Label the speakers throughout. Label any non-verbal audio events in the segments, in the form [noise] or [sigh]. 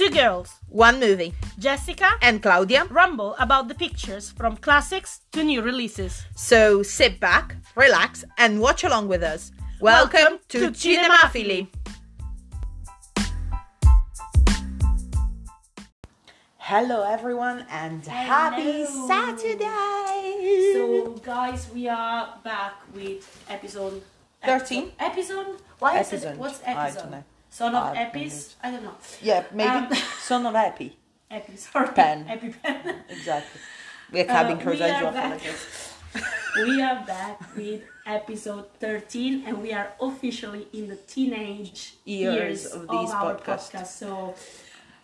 Speaker 1: Two girls,
Speaker 2: One movie.
Speaker 1: Jessica
Speaker 2: And Claudia.
Speaker 1: rumble about the pictures from classics to new releases.
Speaker 2: So sit back, relax, and watch along with us. Welcome,
Speaker 1: Welcome
Speaker 2: to,
Speaker 1: to
Speaker 2: Cinemafily. Hello, everyone, and happy Saturday!
Speaker 1: So, guys, we are back with episode
Speaker 2: 13?
Speaker 1: Episode? Why is
Speaker 2: Episode.
Speaker 1: it? What's episode? Son of
Speaker 2: I have no
Speaker 1: Epis? I don't know.
Speaker 2: yeah, maybe
Speaker 1: Um, [laughs]
Speaker 2: son of Epi.
Speaker 1: Epi, sorry.
Speaker 2: Pen. [laughs]
Speaker 1: EpiPen.
Speaker 2: Exactly. We're cabin
Speaker 1: Uh, we are back. [laughs] we are back with episode 13 and we are officially in the teenage
Speaker 2: Years
Speaker 1: years,
Speaker 2: of
Speaker 1: of, our
Speaker 2: podcasts.
Speaker 1: podcast so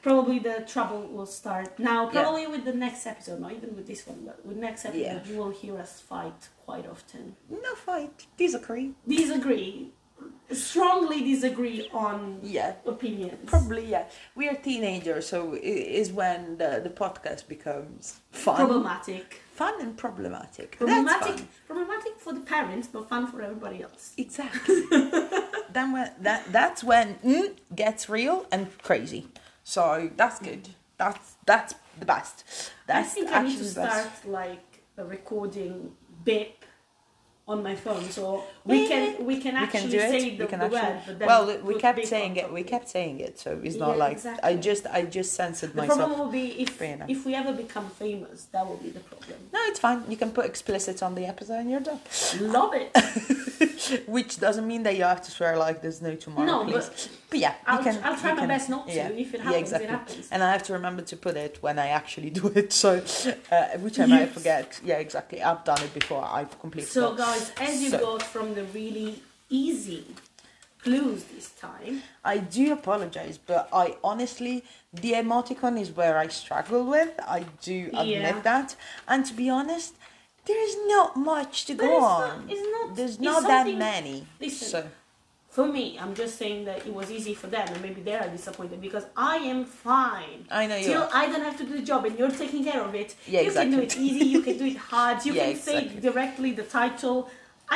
Speaker 1: probably the trouble will start now
Speaker 2: Yeah.
Speaker 1: probably with the next episode not even with this one but with next episode
Speaker 2: Yeah.
Speaker 1: you will hear us fight quite often
Speaker 2: No fight. Disagree.
Speaker 1: disagree strongly disagree on
Speaker 2: Yeah.
Speaker 1: opinions
Speaker 2: Probably, yeah. We are teenagers, so it is when the, the podcast becomes fun.
Speaker 1: problematic
Speaker 2: Fun and problematic.
Speaker 1: Problematic problematic for the parents but fun for everybody else
Speaker 2: Exactly. [laughs] then when that that's when mm, gets real and crazy. So that's good. That's that's the best. That's
Speaker 1: I think I need to
Speaker 2: the best.
Speaker 1: start like a recording beep on my phone, so we can we can
Speaker 2: we
Speaker 1: actually
Speaker 2: can do it.
Speaker 1: say the,
Speaker 2: we can
Speaker 1: the
Speaker 2: actually.
Speaker 1: word. But
Speaker 2: well, we kept saying it. We kept saying it, so it's not
Speaker 1: Yeah,
Speaker 2: like
Speaker 1: exactly.
Speaker 2: I just I just censored
Speaker 1: The
Speaker 2: myself.
Speaker 1: problem will be if if we ever become famous, that will be the problem.
Speaker 2: No, it's fine. You can put explicit on the episode and you're done.
Speaker 1: Love it. [laughs]
Speaker 2: Which doesn't mean that you have to swear like there's no tomorrow,
Speaker 1: No,
Speaker 2: please.
Speaker 1: but
Speaker 2: But, yeah,
Speaker 1: I'll-
Speaker 2: can.
Speaker 1: I'll try my
Speaker 2: can-
Speaker 1: best not to. If it happens, it happens.
Speaker 2: And I have to remember to put it when I actually [laughs] do it. So, uh, which I might forget. Yeah, exactly. I've done it before. I've completely.
Speaker 1: so guys, as you
Speaker 2: So-
Speaker 1: got from the really easy clues this time,
Speaker 2: I do apologize, but I honestly, the emoticon is where I struggle with. I do admit
Speaker 1: Yeah.
Speaker 2: that. And to be honest, there's not much to
Speaker 1: But
Speaker 2: go
Speaker 1: it's not-
Speaker 2: on.
Speaker 1: it's not-
Speaker 2: There's not that many.
Speaker 1: Listen,
Speaker 2: So,
Speaker 1: for me, I'm just saying that it was easy for them, and maybe they are disappointed because I am fine.
Speaker 2: I know you
Speaker 1: Till
Speaker 2: are.
Speaker 1: I don't have to do the job, and you're taking care of it.
Speaker 2: Yeah,
Speaker 1: you can do it easy. You can do it [laughs] hard. You
Speaker 2: Yeah,
Speaker 1: can
Speaker 2: exactly.
Speaker 1: say directly the title.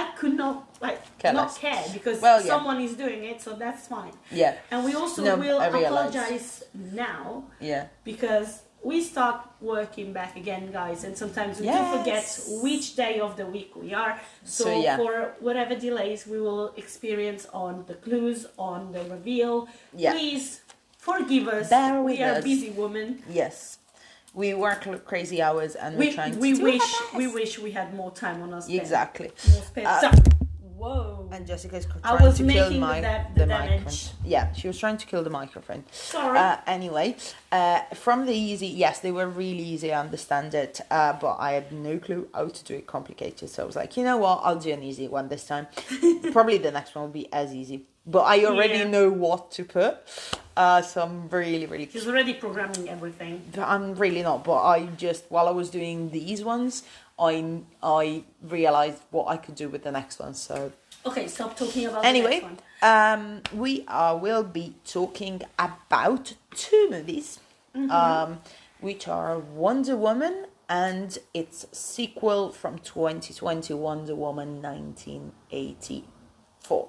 Speaker 1: I could not like
Speaker 2: Care
Speaker 1: not
Speaker 2: less.
Speaker 1: care because
Speaker 2: Well, yeah.
Speaker 1: someone is doing it, so that's fine.
Speaker 2: yeah,
Speaker 1: And we also
Speaker 2: No,
Speaker 1: will apologize now
Speaker 2: yeah.
Speaker 1: because we start working back again, guys, and sometimes we
Speaker 2: Yes.
Speaker 1: do forget which day of the week we are. So,
Speaker 2: So, yeah.
Speaker 1: for whatever delays we will experience on the clues, on the reveal,
Speaker 2: Yeah.
Speaker 1: please forgive us.
Speaker 2: Bear
Speaker 1: we are
Speaker 2: us.
Speaker 1: busy women.
Speaker 2: Yes. We work crazy hours and
Speaker 1: We,
Speaker 2: we're trying
Speaker 1: we
Speaker 2: to do
Speaker 1: wish we wish we had more time on us.
Speaker 2: Exactly.
Speaker 1: More spare
Speaker 2: Uh,
Speaker 1: time. Whoa.
Speaker 2: And Jessica's c-
Speaker 1: I
Speaker 2: trying
Speaker 1: was
Speaker 2: to kill
Speaker 1: making the
Speaker 2: my
Speaker 1: da-
Speaker 2: the
Speaker 1: the
Speaker 2: microphone. Yeah, she was trying to kill the microphone.
Speaker 1: Sorry.
Speaker 2: Uh, anyway, uh, from the easy, yes, they were really easy. I understand it, uh, but I had no clue how to do it complicated. So I was like, you know what? I'll do an easy one this time. [laughs] Probably the next one will be as easy. But I already
Speaker 1: Yeah.
Speaker 2: know what to put, uh, so I'm really, really
Speaker 1: She's already programming everything.
Speaker 2: I'm really not, but I just while I was doing these ones, I I realized what I could do with the next one. So
Speaker 1: Okay, stop talking about
Speaker 2: anyway,
Speaker 1: the next one.
Speaker 2: um, we are will be talking about two movies,
Speaker 1: Mm-hmm.
Speaker 2: um, which are Wonder Woman and its sequel from 2020, Wonder Woman 1984.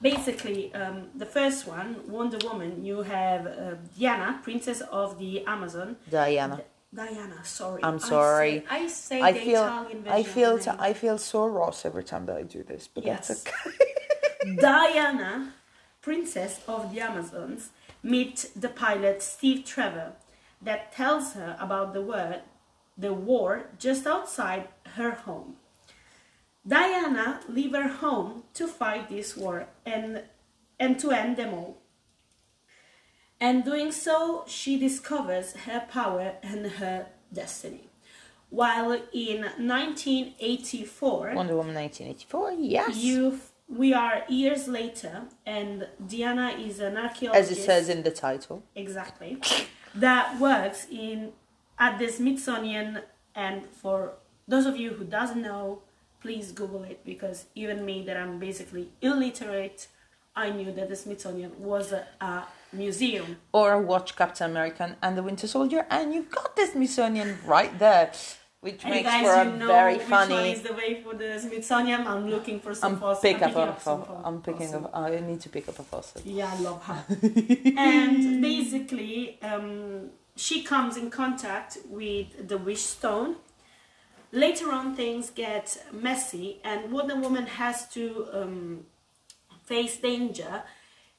Speaker 1: Basically, um, the first one, Wonder Woman, you have uh, Diana, Princess of the Amazon.
Speaker 2: Diana.
Speaker 1: Diana, sorry.
Speaker 2: I'm
Speaker 1: I
Speaker 2: sorry.
Speaker 1: say- I say,
Speaker 2: I
Speaker 1: the
Speaker 2: feel
Speaker 1: Italian version
Speaker 2: I feel. I feel so Ross every time that I do this, but
Speaker 1: Yes.
Speaker 2: that's okay. [laughs] [laughs]
Speaker 1: Diana, Princess of the Amazons, meet the pilot Steve Trevor that tells her about the war, the war just outside her home. Diana leave her home to fight this war and and to end them all. And doing so, she discovers her power and her destiny. While in 1984,
Speaker 2: Wonder Woman 1984, yes.
Speaker 1: you we are years later and diana is an archaeologist
Speaker 2: As it says in the title.
Speaker 1: exactly that works in at the smithsonian and for those of you who doesn't know please google it because even me that i'm basically illiterate i knew that the smithsonian was a, a museum
Speaker 2: Or watch Captain American and the Winter Soldier, and you've got the Smithsonian right there. which
Speaker 1: And
Speaker 2: makes
Speaker 1: guys,
Speaker 2: for a
Speaker 1: you know
Speaker 2: very
Speaker 1: which one
Speaker 2: funny.
Speaker 1: is the way for the Smithsonian. I'm looking for some
Speaker 2: I'm
Speaker 1: fossil.
Speaker 2: pick
Speaker 1: I'm
Speaker 2: up
Speaker 1: picking up some
Speaker 2: fossil.
Speaker 1: fo-
Speaker 2: I'm picking
Speaker 1: fossil.
Speaker 2: up. I need to pick up a fossil.
Speaker 1: Yeah, I love her. [laughs] and basically, um, she comes in contact with the wish stone. Later on, things get messy, and Wonder Woman has to um, face danger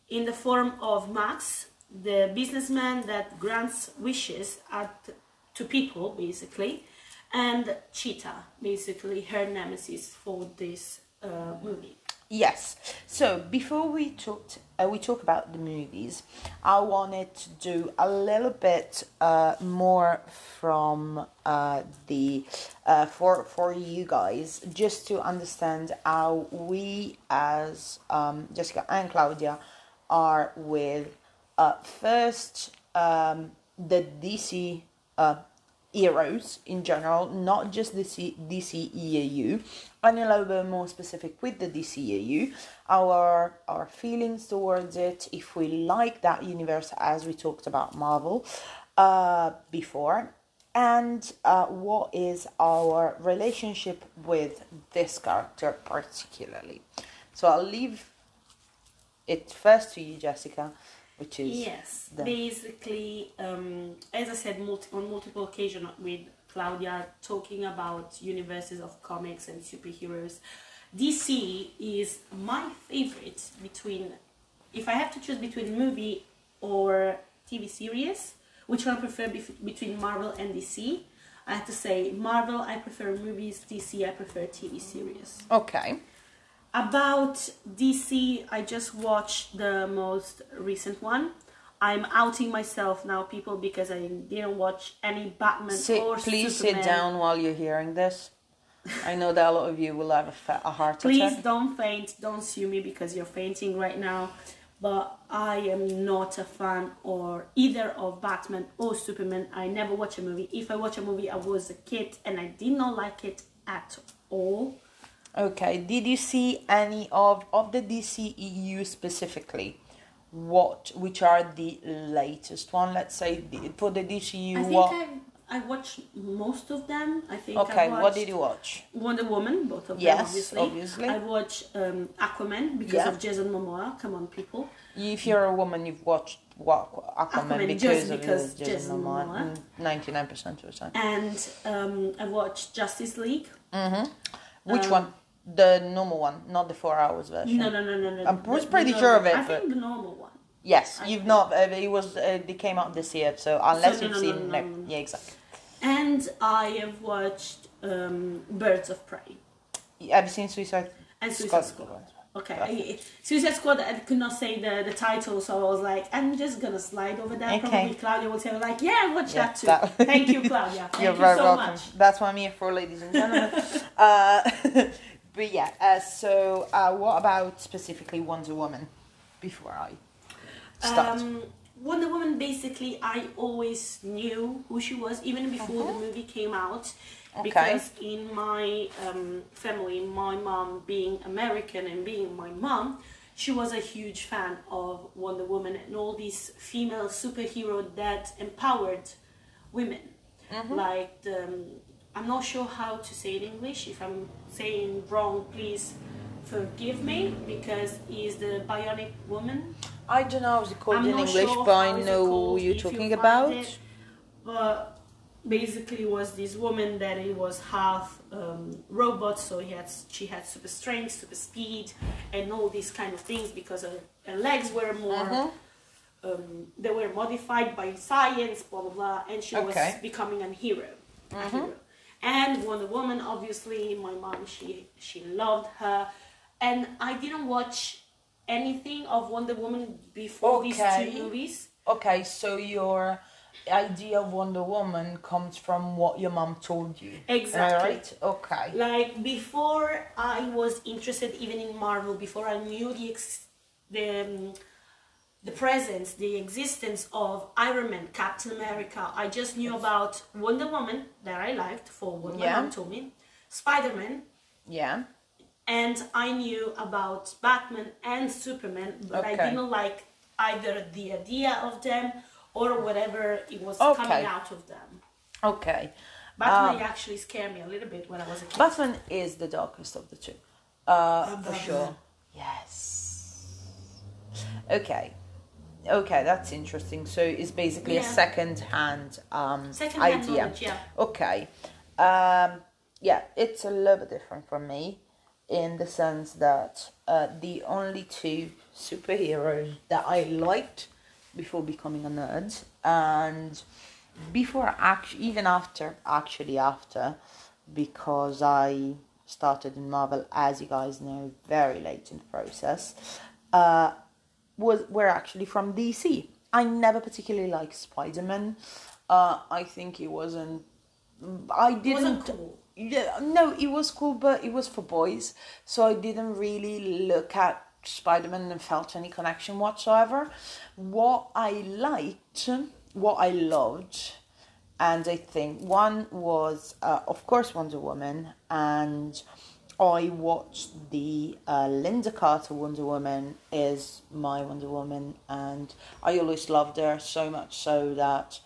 Speaker 1: in the form of Max, the businessman that grants wishes at, to people, basically, and Cheetah, basically her nemesis for this uh, movie.
Speaker 2: Yes. So before we talked, uh, we talk about the movies. I wanted to do a little bit uh, more from uh, the uh, for for you guys, just to understand how we as um, Jessica and Claudia are with uh, first um, the DC uh, heroes in general, not just the C- DCEU, and a little bit more specific with the DCEU, our our feelings towards it, if we like that universe as we talked about Marvel uh, before, and uh, what is our relationship with this character particularly. So I'll leave it first to you, Jessica, which is
Speaker 1: Yes,
Speaker 2: the-
Speaker 1: basically, um, as I said multi- on multiple occasions with Claudia, talking about universes of comics and superheroes, DC is my favorite between. If I have to choose between movie or TV series, which one I prefer bef- between Marvel and DC? I have to say Marvel. I prefer movies. DC. I prefer TV series.
Speaker 2: okay.
Speaker 1: About DC, I just watched the most recent one. I'm outing myself now, people, because I didn't watch any Batman
Speaker 2: Sit,
Speaker 1: or
Speaker 2: please
Speaker 1: Superman.
Speaker 2: sit down while you're hearing this. I know that a lot of you will have a, fa- a heart
Speaker 1: Please
Speaker 2: attack.
Speaker 1: Please don't faint. Don't sue me because you're fainting right now. But I am not a fan or either of Batman or Superman. I never watch a movie. If I watch a movie, I was a kid and I did not like it at all.
Speaker 2: Okay, did you see any of of the DCEU specifically? What which are the latest one? Let's say the, for the DCU.
Speaker 1: I think
Speaker 2: what?
Speaker 1: I, I watched most of them. I think
Speaker 2: okay,
Speaker 1: I
Speaker 2: what did you watch?
Speaker 1: Wonder Woman, both of
Speaker 2: Yes,
Speaker 1: them, obviously.
Speaker 2: obviously.
Speaker 1: I watched um, Aquaman because
Speaker 2: Yeah.
Speaker 1: of Jason Momoa. Come on, people.
Speaker 2: If you're a woman, you've watched what Aquaman,
Speaker 1: Aquaman
Speaker 2: because of
Speaker 1: because
Speaker 2: Jason
Speaker 1: Jason Momoa.
Speaker 2: Ninety nine percent of the time.
Speaker 1: And um, I watched Justice League. Mm-hmm.
Speaker 2: Which
Speaker 1: Um,
Speaker 2: one? The normal one, not the four hours version.
Speaker 1: No, no, no, no, no.
Speaker 2: I was pretty sure of it,
Speaker 1: I think the normal one.
Speaker 2: Yes,
Speaker 1: I
Speaker 2: you've
Speaker 1: think-
Speaker 2: not. Uh, it was. Uh, they came out this year, so unless
Speaker 1: no,
Speaker 2: you've
Speaker 1: no,
Speaker 2: seen,
Speaker 1: no,
Speaker 2: no, yeah, exactly.
Speaker 1: And I have watched um, Birds of Prey
Speaker 2: Have you seen Suicide?
Speaker 1: and Suicide Squad. Okay, I, Suicide Squad. I could not say the, the title, so I was like, I'm just gonna slide over that.
Speaker 2: Okay.
Speaker 1: Probably Claudia will say like, Yeah, I watched
Speaker 2: Yeah,
Speaker 1: that too.
Speaker 2: that-
Speaker 1: Thank you, [laughs] Claudia. Thank
Speaker 2: You're
Speaker 1: you
Speaker 2: very
Speaker 1: so
Speaker 2: welcome.
Speaker 1: much.
Speaker 2: That's what I'm here for, ladies and gentlemen. [laughs] uh, [laughs] but yeah, uh, so uh, what about specifically Wonder Woman? Before I start,
Speaker 1: Um, Wonder Woman, basically, I always knew who she was, even before the movie came out.
Speaker 2: Okay.
Speaker 1: Because in my um, family, my mom being American and being my mom, she was a huge fan of Wonder Woman and all these female superhero that empowered women. Like, the, um, I'm not sure how to say it in English. If I'm saying wrong, please forgive me because is the bionic woman
Speaker 2: I don't know how it's called
Speaker 1: I'm
Speaker 2: in English,
Speaker 1: sure
Speaker 2: but I know who you're
Speaker 1: if you
Speaker 2: talking about.
Speaker 1: it. But basically, was this woman that it was half um, robot, so he had she had super strength, super speed, and all these kind of things because her, her legs were more.
Speaker 2: Mhm.
Speaker 1: Um, they were modified by science, blah blah blah, and she
Speaker 2: Okay.
Speaker 1: was becoming a hero, a hero. And Wonder Woman, obviously, my mom she she loved her, and I didn't watch anything of Wonder Woman before these
Speaker 2: Okay.
Speaker 1: two movies.
Speaker 2: Okay, so your idea of Wonder Woman comes from what your mom told you.
Speaker 1: Exactly.
Speaker 2: Alright, okay.
Speaker 1: Like before, I was interested even in Marvel. Before I knew the ex- the um, the presence, the existence of Iron Man, Captain America. I just knew about Wonder Woman that I liked for what my
Speaker 2: Yeah.
Speaker 1: mom told me, Spider Man,
Speaker 2: Yeah.
Speaker 1: and I knew about Batman and Superman, but I didn't like either the idea of them or whatever it was
Speaker 2: Okay.
Speaker 1: coming out of them.
Speaker 2: Okay.
Speaker 1: Batman
Speaker 2: Um,
Speaker 1: actually scared me a little bit when I was a kid.
Speaker 2: Batman is the darkest of the two, uh, for sure. Yes. Okay. Okay, that's interesting. So it's basically a
Speaker 1: Yeah.
Speaker 2: second-hand um,
Speaker 1: Second-hand
Speaker 2: idea.
Speaker 1: knowledge, yeah.
Speaker 2: Okay. Um, yeah, it's a little bit different for me in the sense that uh, the only two superheroes that I liked before becoming a nerd and before actually even after actually after because I started in Marvel as you guys know very late in the process uh, was were actually from DC. I never particularly liked Spider Man. Uh, I think it wasn't. I didn't.
Speaker 1: wasn't cool.
Speaker 2: Yeah, no, it was cool, but it was for boys, so I didn't really look at Spider Man and felt any connection whatsoever. What I liked, what I loved, and I think one was, uh, of course, Wonder Woman, and I watched the uh, Lynda Carter Wonder Woman is my Wonder Woman, and I always loved her so much so that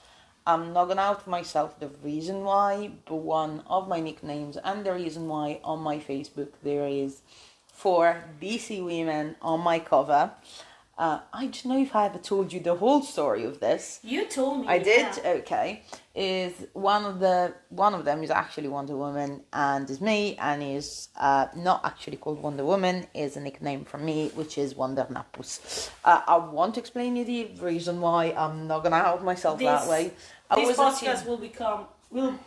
Speaker 2: I'm not gonna out myself the reason why, but one of my nicknames and the reason why on my Facebook there is four DC women on my cover. Uh, I don't know if I ever told you the whole story of this.
Speaker 1: You told me.
Speaker 2: I did.
Speaker 1: yeah.
Speaker 2: Okay, is one of the one of them is actually Wonder Woman and is me, and is uh, not actually called Wonder Woman. Is a nickname from me, which is Wonder Napus. Uh, I won't explain you the reason why. I'm not gonna help myself that way. I
Speaker 1: This
Speaker 2: was a teen-
Speaker 1: will become will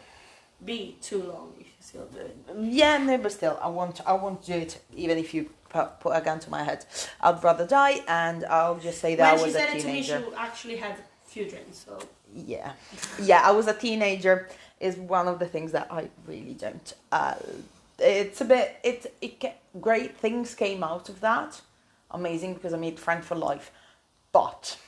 Speaker 1: be too long if you still do it.
Speaker 2: Yeah, no, but still, I want I want to do it. Even if you put, put a gun to my head, I'd rather die, and I'll just say that
Speaker 1: when
Speaker 2: I was a teenager.
Speaker 1: When she said it to me, she actually had a few drinks. So
Speaker 2: yeah yeah i was a teenager is one of the things that i really don't uh it's a bit it it great things came out of that amazing because i made friends for life but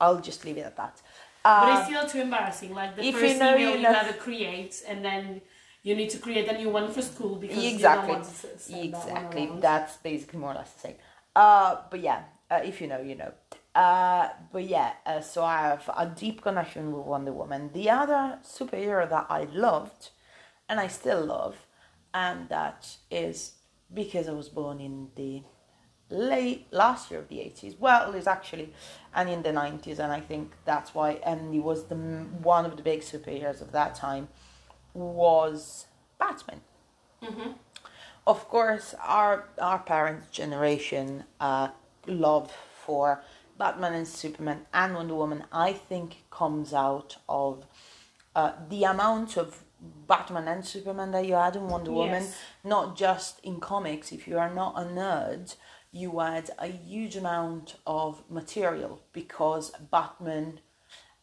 Speaker 2: i'll just leave it at that
Speaker 1: but
Speaker 2: uh,
Speaker 1: it's still too embarrassing. Like the first
Speaker 2: you know,
Speaker 1: email
Speaker 2: you
Speaker 1: you,
Speaker 2: know.
Speaker 1: gotta create, and then you need to create a new one for school because
Speaker 2: exactly
Speaker 1: you don't want to s- that
Speaker 2: exactly. that's basically more or less the same. Uh but yeah uh, if you know you know. Uh but yeah uh, so i have a deep connection with wonder woman. The other superhero that i loved and i still love and that is because i was born in the late last year of the 80s well it's actually and in the 90s and i think that's why and he was the one of the big superheroes of that time was batman
Speaker 1: Mhm.
Speaker 2: of course our our parents generation uh love for batman and superman and wonder woman i think comes out of uh, the amount of batman and superman that you had in wonder woman not just in comics if you are not a nerd you had a huge amount of material because batman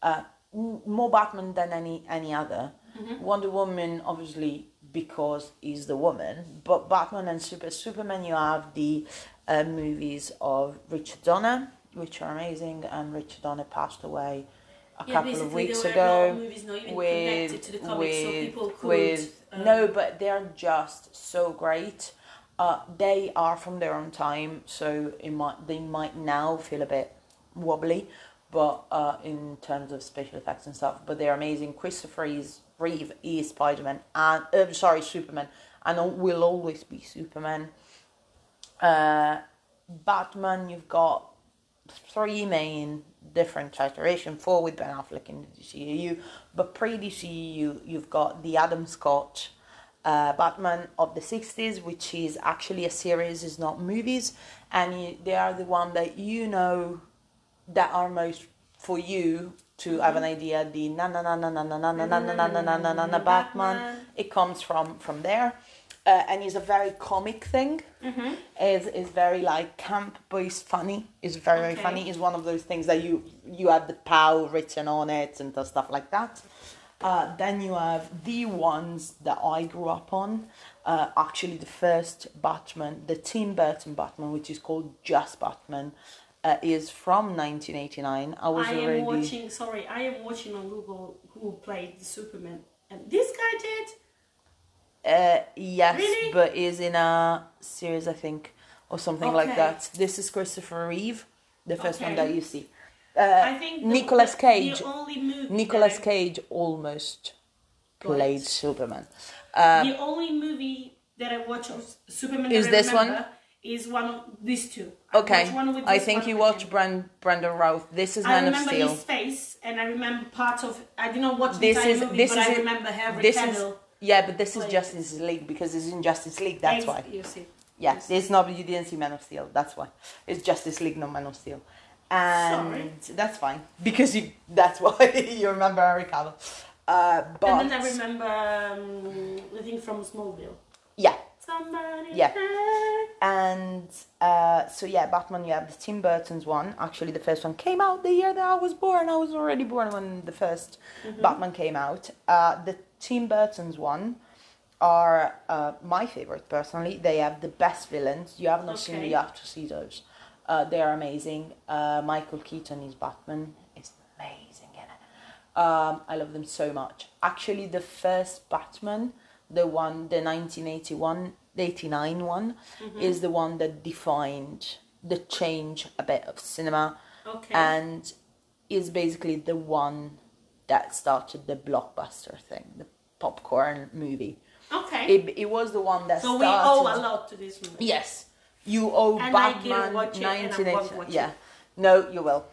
Speaker 2: uh, more Batman than any any other. Wonder Woman, obviously, because he's the woman, but Batman and Super Superman, you have the uh, movies of Richard Donner, which are amazing, and Richard Donner passed away a
Speaker 1: Yeah,
Speaker 2: couple of weeks
Speaker 1: there were a lot
Speaker 2: ago.
Speaker 1: movies not even
Speaker 2: with
Speaker 1: connected to the comics, so people could.
Speaker 2: with
Speaker 1: um,
Speaker 2: no, but they're just so great. Uh, they are from their own time, so it might they might now feel a bit wobbly, but uh, in terms of special effects and stuff, but they're amazing. Christopher is Reeve is Spider Man, and uh, sorry Superman, and will always be Superman. Uh, Batman, you've got three main different iteration, four with Ben Affleck in the DCU, but pre DCU you've got the Adam Scott uh, Batman of the 60s, which is actually a series, is not movies, and you, they are the one that you know that are most for you to have an idea the na na na na na na na na na na na na na na na Batman. It comes from from there, uh, and it's a very comic thing.
Speaker 1: Mhm.
Speaker 2: Is is very like camp, but it's funny. It's very very
Speaker 1: Okay.
Speaker 2: funny. It's one of those things that you you have the POW written on it and stuff like that. Uh, then you have the ones that I grew up on. Uh, actually, the first Batman, the Tim Burton Batman, which is called Just Batman, uh, is from 1989. I was
Speaker 1: I
Speaker 2: already.
Speaker 1: am watching. Sorry, I am watching on Google who played the Superman, and this guy did.
Speaker 2: Uh, yes,
Speaker 1: Really?
Speaker 2: but is in a series, I think, or something like that. This is Christopher Reeve, the first one that you see. Uh,
Speaker 1: I think the-
Speaker 2: Nicolas Cage.
Speaker 1: The only movie
Speaker 2: Nicolas Cage almost played Superman. Uh,
Speaker 1: the only movie that I watch of Superman
Speaker 2: Is this one?
Speaker 1: is one of these two. I
Speaker 2: okay,
Speaker 1: watched one with
Speaker 2: I think you
Speaker 1: with
Speaker 2: watch
Speaker 1: him.
Speaker 2: Brand, Brandon Routh. This is
Speaker 1: I
Speaker 2: Man of
Speaker 1: remember
Speaker 2: Steel.
Speaker 1: his face, and I remember part of. I did not watch the
Speaker 2: This is
Speaker 1: movie,
Speaker 2: this
Speaker 1: but
Speaker 2: is
Speaker 1: I remember Henry
Speaker 2: this is yeah, but this is Justice League because it's in Justice League. That's
Speaker 1: Ex-
Speaker 2: why.
Speaker 1: You see.
Speaker 2: Yeah,
Speaker 1: Yes.
Speaker 2: it's not you didn't see Man of Steel. That's why it's Justice League, not Man of Steel, and that's fine because you. That's [laughs] why you remember Henry Cavill. Uh, but
Speaker 1: And then I remember um, the thing from Smallville.
Speaker 2: yeah,
Speaker 1: Somebody.
Speaker 2: Yeah. and uh, so yeah, Batman. You have the Tim Burton's one. Actually, the first one came out the year that I was born. I was already born when the 1st Batman came out. Uh, the Tim Burton's one are uh, my favorite personally. They have the best villains. You have not seen,
Speaker 1: Okay.
Speaker 2: you have to see those. Uh, they are amazing. Uh, Michael Keaton is Batman. Is amazing. Um, I love them so much. Actually, the first Batman, the one, the 1981, 89 one, mm-hmm. is the one that defined the change a bit of cinema.
Speaker 1: Okay.
Speaker 2: And is basically the one that started the blockbuster thing, the popcorn movie.
Speaker 1: Okay.
Speaker 2: It, it was the one that
Speaker 1: so
Speaker 2: started.
Speaker 1: We owe a lot to this movie.
Speaker 2: Yes. You owe
Speaker 1: and
Speaker 2: Batman 1980. Yeah. No, you will.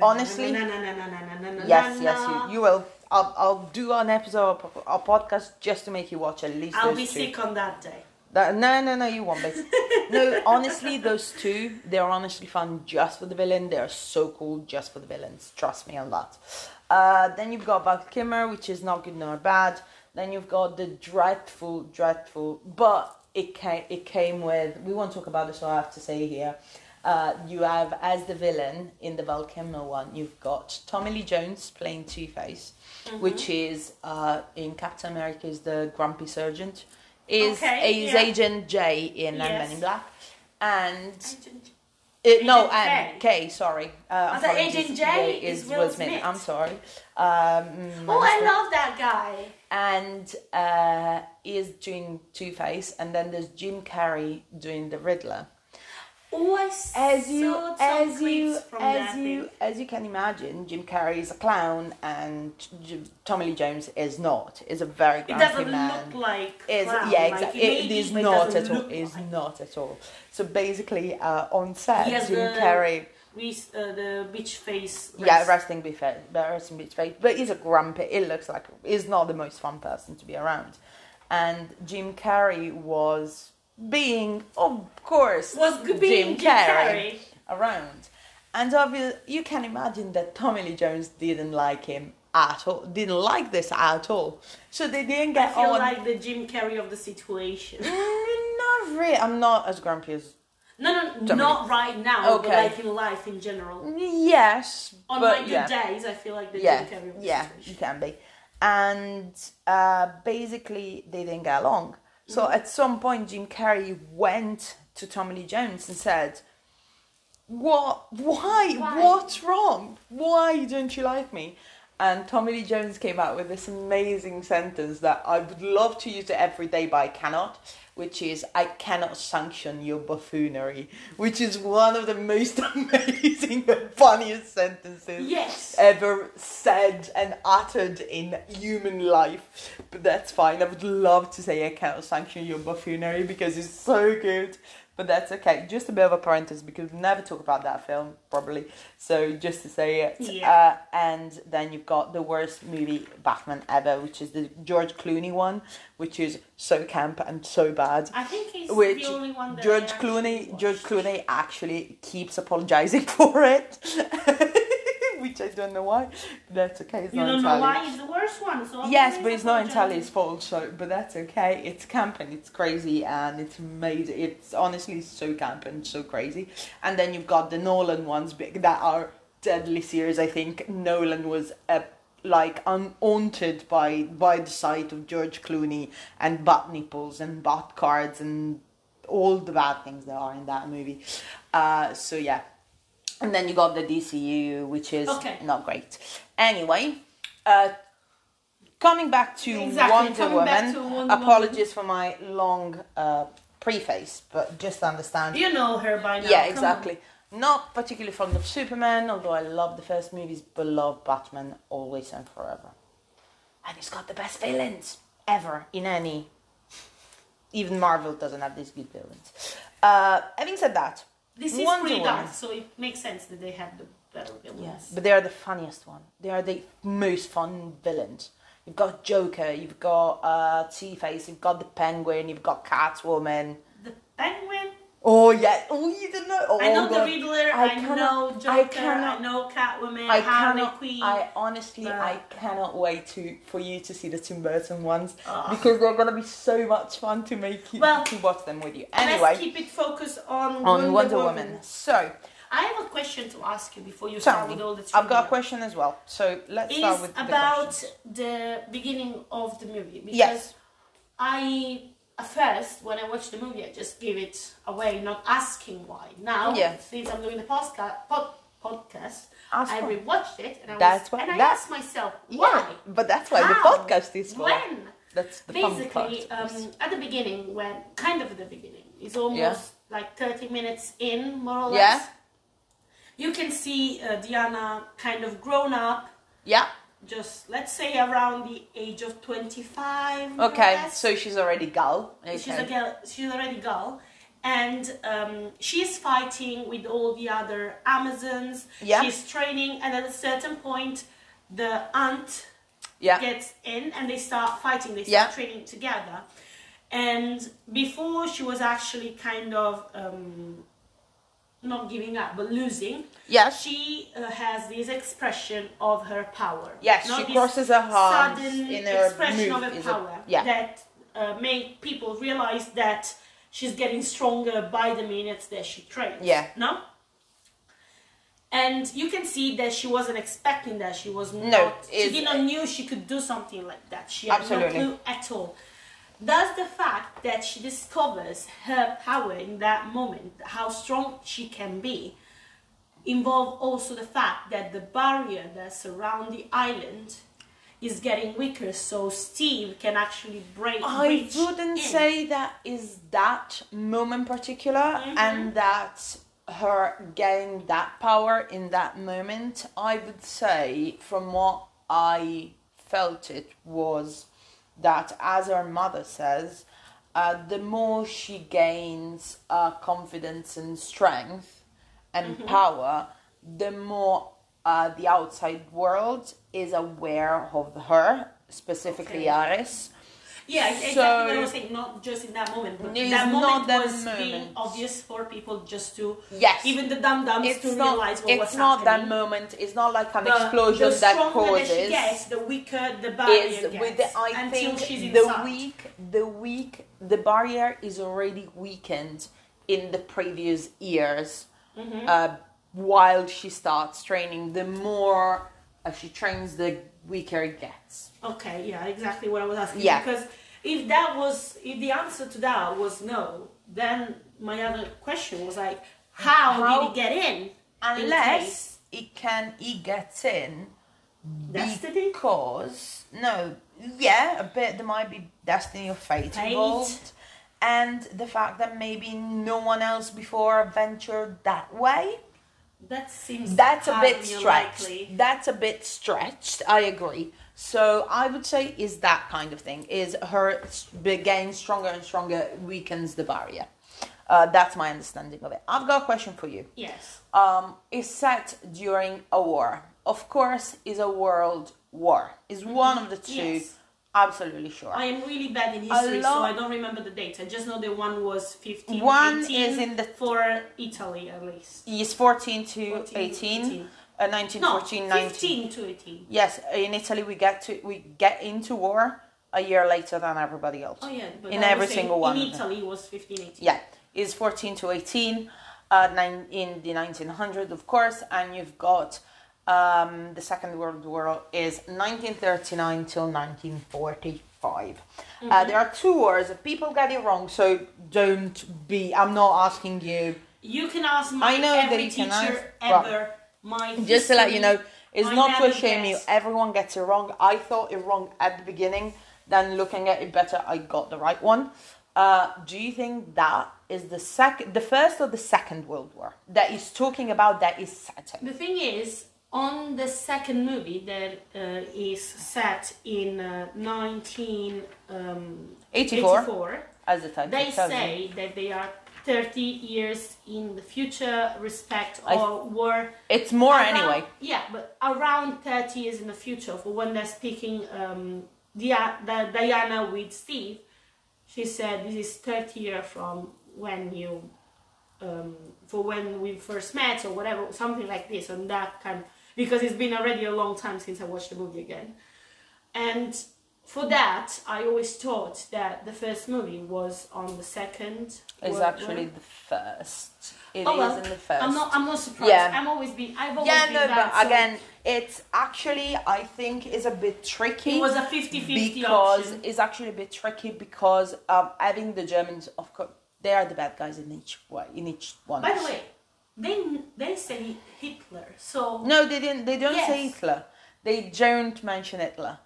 Speaker 2: Honestly. Yes, yes, you, you will. I'll I'll do an episode of a podcast just to make you watch at least
Speaker 1: I'll be
Speaker 2: two.
Speaker 1: sick on that day.
Speaker 2: That, no, no, no, you won't be. [laughs] no, honestly, those two, they're honestly fun just for the villain. They're so cool just for the villains. Trust me on that. Uh, then you've got Val Kilmer, which is not good nor bad. Then you've got the dreadful, dreadful, but it came, it came with, we won't talk about this, so I have to say here. Uh, you have, as the villain in the Val Kilmer one, you've got Tommy Lee Jones playing Two Face, which is uh, in Captain America is the grumpy sergeant is
Speaker 1: Okay,
Speaker 2: is
Speaker 1: yeah.
Speaker 2: Agent J in uh, Men in Black, and
Speaker 1: Agent-
Speaker 2: uh, no,
Speaker 1: Agent
Speaker 2: um,
Speaker 1: K.
Speaker 2: K. Sorry, uh,
Speaker 1: I
Speaker 2: apologies.
Speaker 1: Agent J
Speaker 2: Yeah,
Speaker 1: is Will Smith.
Speaker 2: I'm sorry. Um,
Speaker 1: Oh, I love that guy.
Speaker 2: and uh, is doing Two Face, and then there's Jim Carrey doing the Riddler. As you, as you,
Speaker 1: from
Speaker 2: as you,
Speaker 1: thing.
Speaker 2: as you can imagine, Jim Carrey is a clown, and J- Tommy Lee Jones is not. Is a very
Speaker 1: It doesn't
Speaker 2: man.
Speaker 1: look like
Speaker 2: is
Speaker 1: clown,
Speaker 2: yeah exactly
Speaker 1: it
Speaker 2: it
Speaker 1: may
Speaker 2: is
Speaker 1: it
Speaker 2: not at all is
Speaker 1: like.
Speaker 2: not at all so basically uh, on set Jim
Speaker 1: the-
Speaker 2: Carrey
Speaker 1: Res- uh, the bitch face.
Speaker 2: yeah resting bitch face resting bitch face but he's a grumpy it looks like he's not the most fun person to be around and Jim Carrey was being of course
Speaker 1: Was being Jim Carrey.
Speaker 2: around and obviously you can imagine that Tommy Lee Jones didn't like him at all didn't like this at all so they didn't
Speaker 1: I
Speaker 2: get
Speaker 1: feel
Speaker 2: on
Speaker 1: like the Jim Carrey of the situation.
Speaker 2: Mm, not really. I'm not as grumpy as.
Speaker 1: No, no,
Speaker 2: me.
Speaker 1: not right now,
Speaker 2: Okay.
Speaker 1: but like in life in general.
Speaker 2: Yes,
Speaker 1: On
Speaker 2: but
Speaker 1: my good
Speaker 2: yeah,
Speaker 1: days, I feel like the
Speaker 2: yeah,
Speaker 1: Jim Carrey of the
Speaker 2: yeah, you can be. And uh, basically, they didn't get along. So
Speaker 1: Mm-hmm.
Speaker 2: at some point, Jim Carrey went to Tommy Lee Jones and said, "What? Why?
Speaker 1: Why?
Speaker 2: What's wrong? Why don't you like me?" And Tommy Lee Jones came out with this amazing sentence that I would love to use it every day, but I cannot, which is, I cannot sanction your buffoonery, which is one of the most [laughs] amazing and funniest sentences
Speaker 1: Yes.
Speaker 2: ever said and uttered in human life. But that's fine. I would love to say I cannot sanction your buffoonery because it's so good. But that's okay. Just a bit of a parenthesis because we never talk about that film, probably. So just to say it.
Speaker 1: Yeah.
Speaker 2: Uh, and then you've got the worst movie Batman ever, which is the George Clooney one, which is so camp and so bad.
Speaker 1: I think he's
Speaker 2: Which
Speaker 1: the only one that
Speaker 2: George Clooney,
Speaker 1: watched.
Speaker 2: George Clooney actually keeps apologizing [laughs] for it, [laughs] which I don't know why. That's okay. It's
Speaker 1: You
Speaker 2: not
Speaker 1: don't know why he's the worst one. So
Speaker 2: Yes, but it's not entirely his fault. So, but that's okay. It's camp and it's crazy and it's amazing. It's honestly so camp and so crazy. And then you've got the Nolan ones that are deadly serious. I think Nolan was uh, like unhaunted by by the sight of George Clooney and butt nipples and butt cards and all the bad things there are in that movie. Uh, so yeah. And then you got the DCU, which is
Speaker 1: Okay.
Speaker 2: not great. Anyway, uh, coming back to
Speaker 1: Exactly,
Speaker 2: Wonder
Speaker 1: coming
Speaker 2: Woman.
Speaker 1: to Wonder
Speaker 2: apologies for my long uh, preface, but just understand.
Speaker 1: You know her by now.
Speaker 2: yeah,
Speaker 1: come
Speaker 2: exactly. Not particularly fond of Superman, although I love the first movies, but love Batman always and forever. and he's got the best villains ever in any. Even Marvel doesn't have these good villains. Uh, having said that,
Speaker 1: This is
Speaker 2: Wonder
Speaker 1: pretty dark, so it makes sense that they have the better villains.
Speaker 2: Yes, but they are the funniest one. They are the most fun villains. You've got Joker, you've got uh, Two Face, you've got the Penguin, you've got Catwoman.
Speaker 1: The Penguin.
Speaker 2: Oh yeah, oh you didn't know. Oh,
Speaker 1: I know
Speaker 2: God.
Speaker 1: the Riddler.
Speaker 2: I
Speaker 1: I,
Speaker 2: cannot-
Speaker 1: know
Speaker 2: I
Speaker 1: Joker. I,
Speaker 2: cannot-
Speaker 1: know Catwoman.
Speaker 2: I
Speaker 1: Harley
Speaker 2: cannot.
Speaker 1: Quinn.
Speaker 2: I honestly,
Speaker 1: but-
Speaker 2: I cannot wait to for you to see the Tim Burton ones
Speaker 1: Ugh.
Speaker 2: because they're gonna be so much fun to make you
Speaker 1: Well,
Speaker 2: to watch them with you.
Speaker 1: Let's
Speaker 2: Anyway,
Speaker 1: keep it focused on,
Speaker 2: on
Speaker 1: Wonder,
Speaker 2: Wonder
Speaker 1: Woman.
Speaker 2: Woman. So,
Speaker 1: I have a question to ask you before you start with all the
Speaker 2: I've got a question as well. So let's
Speaker 1: Is
Speaker 2: start with the
Speaker 1: about
Speaker 2: questions.
Speaker 1: the beginning of the movie because
Speaker 2: Yes.
Speaker 1: I at first when I watched the movie I just give it away, not asking why. Now
Speaker 2: Yeah.
Speaker 1: since I'm doing the podcast pod, podcast,
Speaker 2: Ask
Speaker 1: I rewatched it and I
Speaker 2: That's
Speaker 1: was
Speaker 2: why-
Speaker 1: and I asked myself
Speaker 2: Yeah,
Speaker 1: why.
Speaker 2: but that's why the podcast is for.
Speaker 1: When?
Speaker 2: That's the
Speaker 1: Basically,
Speaker 2: part.
Speaker 1: um, at the beginning, when kind of at the beginning, it's almost
Speaker 2: Yeah.
Speaker 1: like 30 minutes in, more or
Speaker 2: Yeah.
Speaker 1: less. You can see uh, Diana kind of grown up,
Speaker 2: yeah.
Speaker 1: Just let's say around the age of 25.
Speaker 2: Okay, so she's already Gal. Okay.
Speaker 1: she's a girl. She's already girl, and um, she's fighting with all the other Amazons.
Speaker 2: Yeah.
Speaker 1: She's training, and at a certain point, the aunt
Speaker 2: yeah.
Speaker 1: gets in and they start fighting they
Speaker 2: Yeah.
Speaker 1: start training together and before she was actually kind of um, not giving up but losing
Speaker 2: Yes.
Speaker 1: she uh, has this expression of her power
Speaker 2: Yes,
Speaker 1: Not
Speaker 2: she crosses her arms
Speaker 1: sudden
Speaker 2: in her
Speaker 1: expression
Speaker 2: move
Speaker 1: of her power
Speaker 2: yeah.
Speaker 1: that uh, make people realize that she's getting stronger by the minutes that she trains
Speaker 2: Yeah.
Speaker 1: no and you can see that she wasn't expecting that. She was
Speaker 2: No,
Speaker 1: not. she did not knew she could do something like that. She had
Speaker 2: Absolutely.
Speaker 1: no clue at all. Does the fact that she discovers her power in that moment, how strong she can be, involve also the fact that the barrier that surrounds the island is getting weaker, so Steve can actually break.
Speaker 2: I wouldn't
Speaker 1: in.
Speaker 2: say that is that moment particular
Speaker 1: Mm-hmm.
Speaker 2: and that her getting that power in that moment. I would say, from what I felt, it was that, as her mother says, uh, the more she gains uh, confidence and strength and
Speaker 1: Mm-hmm.
Speaker 2: power, the more uh, the outside world is aware of her, specifically
Speaker 1: Okay.
Speaker 2: Ares.
Speaker 1: Yeah, exactly
Speaker 2: So-
Speaker 1: what I was saying. Not just in that moment, but that moment
Speaker 2: that
Speaker 1: was being obvious for people just to
Speaker 2: Yes.
Speaker 1: even the dum dums to
Speaker 2: not,
Speaker 1: realize what was happening.
Speaker 2: it's not that moment. It's not like an
Speaker 1: The-
Speaker 2: explosion
Speaker 1: the
Speaker 2: that
Speaker 1: stronger she
Speaker 2: causes.
Speaker 1: gets, the weaker the barrier
Speaker 2: is
Speaker 1: gets
Speaker 2: with the I
Speaker 1: until
Speaker 2: think
Speaker 1: she's
Speaker 2: the
Speaker 1: inside.
Speaker 2: weak the weak the barrier is already weakened in the previous years.
Speaker 1: Mm-hmm.
Speaker 2: Uh, while she starts training, the more she trains, the weaker it gets.
Speaker 1: Okay, yeah, exactly what I was asking.
Speaker 2: Yeah.
Speaker 1: Because if that was, if the answer to that was no, then my other question was like, how,
Speaker 2: How-
Speaker 1: did he get in? in?
Speaker 2: Unless it can, he gets in
Speaker 1: Destiny?
Speaker 2: because no, yeah, a bit there might be destiny or fate,
Speaker 1: Fate.
Speaker 2: involved, and the fact that maybe no one else before ventured that way.
Speaker 1: That seems
Speaker 2: That's a bit stretched.
Speaker 1: unlikely.
Speaker 2: That's a bit stretched. I agree. So I would say is that kind of thing. Is her getting stronger and stronger weakens the barrier. Uh, that's my understanding of it. I've got a question for you.
Speaker 1: Yes.
Speaker 2: Um, is set during a war. Of course, is a world war. Is one of the two.
Speaker 1: Yes.
Speaker 2: Absolutely sure.
Speaker 1: I am really bad in history, so I don't remember the date. I just know the one was 15,
Speaker 2: One
Speaker 1: 18
Speaker 2: is in the-
Speaker 1: for Italy at least.
Speaker 2: Is 14 to
Speaker 1: 14,
Speaker 2: 18,
Speaker 1: 18.
Speaker 2: Uh,
Speaker 1: No,
Speaker 2: 19.
Speaker 1: 15 to 18.
Speaker 2: Yes, in Italy we get to we get into war a year later than everybody else.
Speaker 1: Oh yeah, but
Speaker 2: in
Speaker 1: I
Speaker 2: every single one.
Speaker 1: In. Italy, it was 15, 18.
Speaker 2: Yeah, is 14 to 18, uh, nine, in the 1900s, of course, and you've got um, the Second World War is 1939 till 1945.
Speaker 1: Mm-hmm.
Speaker 2: Uh, there are two wars. People get it wrong, so don't be. I'm not asking you.
Speaker 1: You can ask my
Speaker 2: I know that
Speaker 1: every
Speaker 2: you
Speaker 1: teacher
Speaker 2: ask-
Speaker 1: ever. my
Speaker 2: Just to let you know, it's
Speaker 1: I
Speaker 2: not to shame you. Everyone gets it wrong. I thought it wrong at the beginning. Then looking at it better, I got the right one. Uh, do you think that is the second, the first or the second World War that he's talking about? That is set.
Speaker 1: The thing is, on the second movie that uh, is set in uh, 1984,
Speaker 2: 84 as the title
Speaker 1: they say that they are 30 years in the future respect or were
Speaker 2: It's more
Speaker 1: around-
Speaker 2: anyway.
Speaker 1: Yeah, but around 30 years in the future for when they're speaking um, Dia- Di- Diana with Steve, she said this is 30 years from when you, um, for when we first met or whatever, something like this, and that kind because it's been already a long time since I watched the movie again. And for that, I always thought that the first movie was on the second.
Speaker 2: It's actually the first. It
Speaker 1: Oh, well,
Speaker 2: in the first.
Speaker 1: I'm not. I'm not surprised.
Speaker 2: Yeah.
Speaker 1: I'm always been. I've always
Speaker 2: yeah,
Speaker 1: been
Speaker 2: no,
Speaker 1: that.
Speaker 2: but
Speaker 1: so
Speaker 2: again, it's actually I think is a bit tricky.
Speaker 1: it was a 50-50
Speaker 2: because
Speaker 1: option.
Speaker 2: it's actually a bit tricky because um, having the Germans, of course, they are the bad guys in each way, in each one.
Speaker 1: By the way, they they say Hitler. So
Speaker 2: no, they didn't. They don't say Hitler. They don't mention Hitler.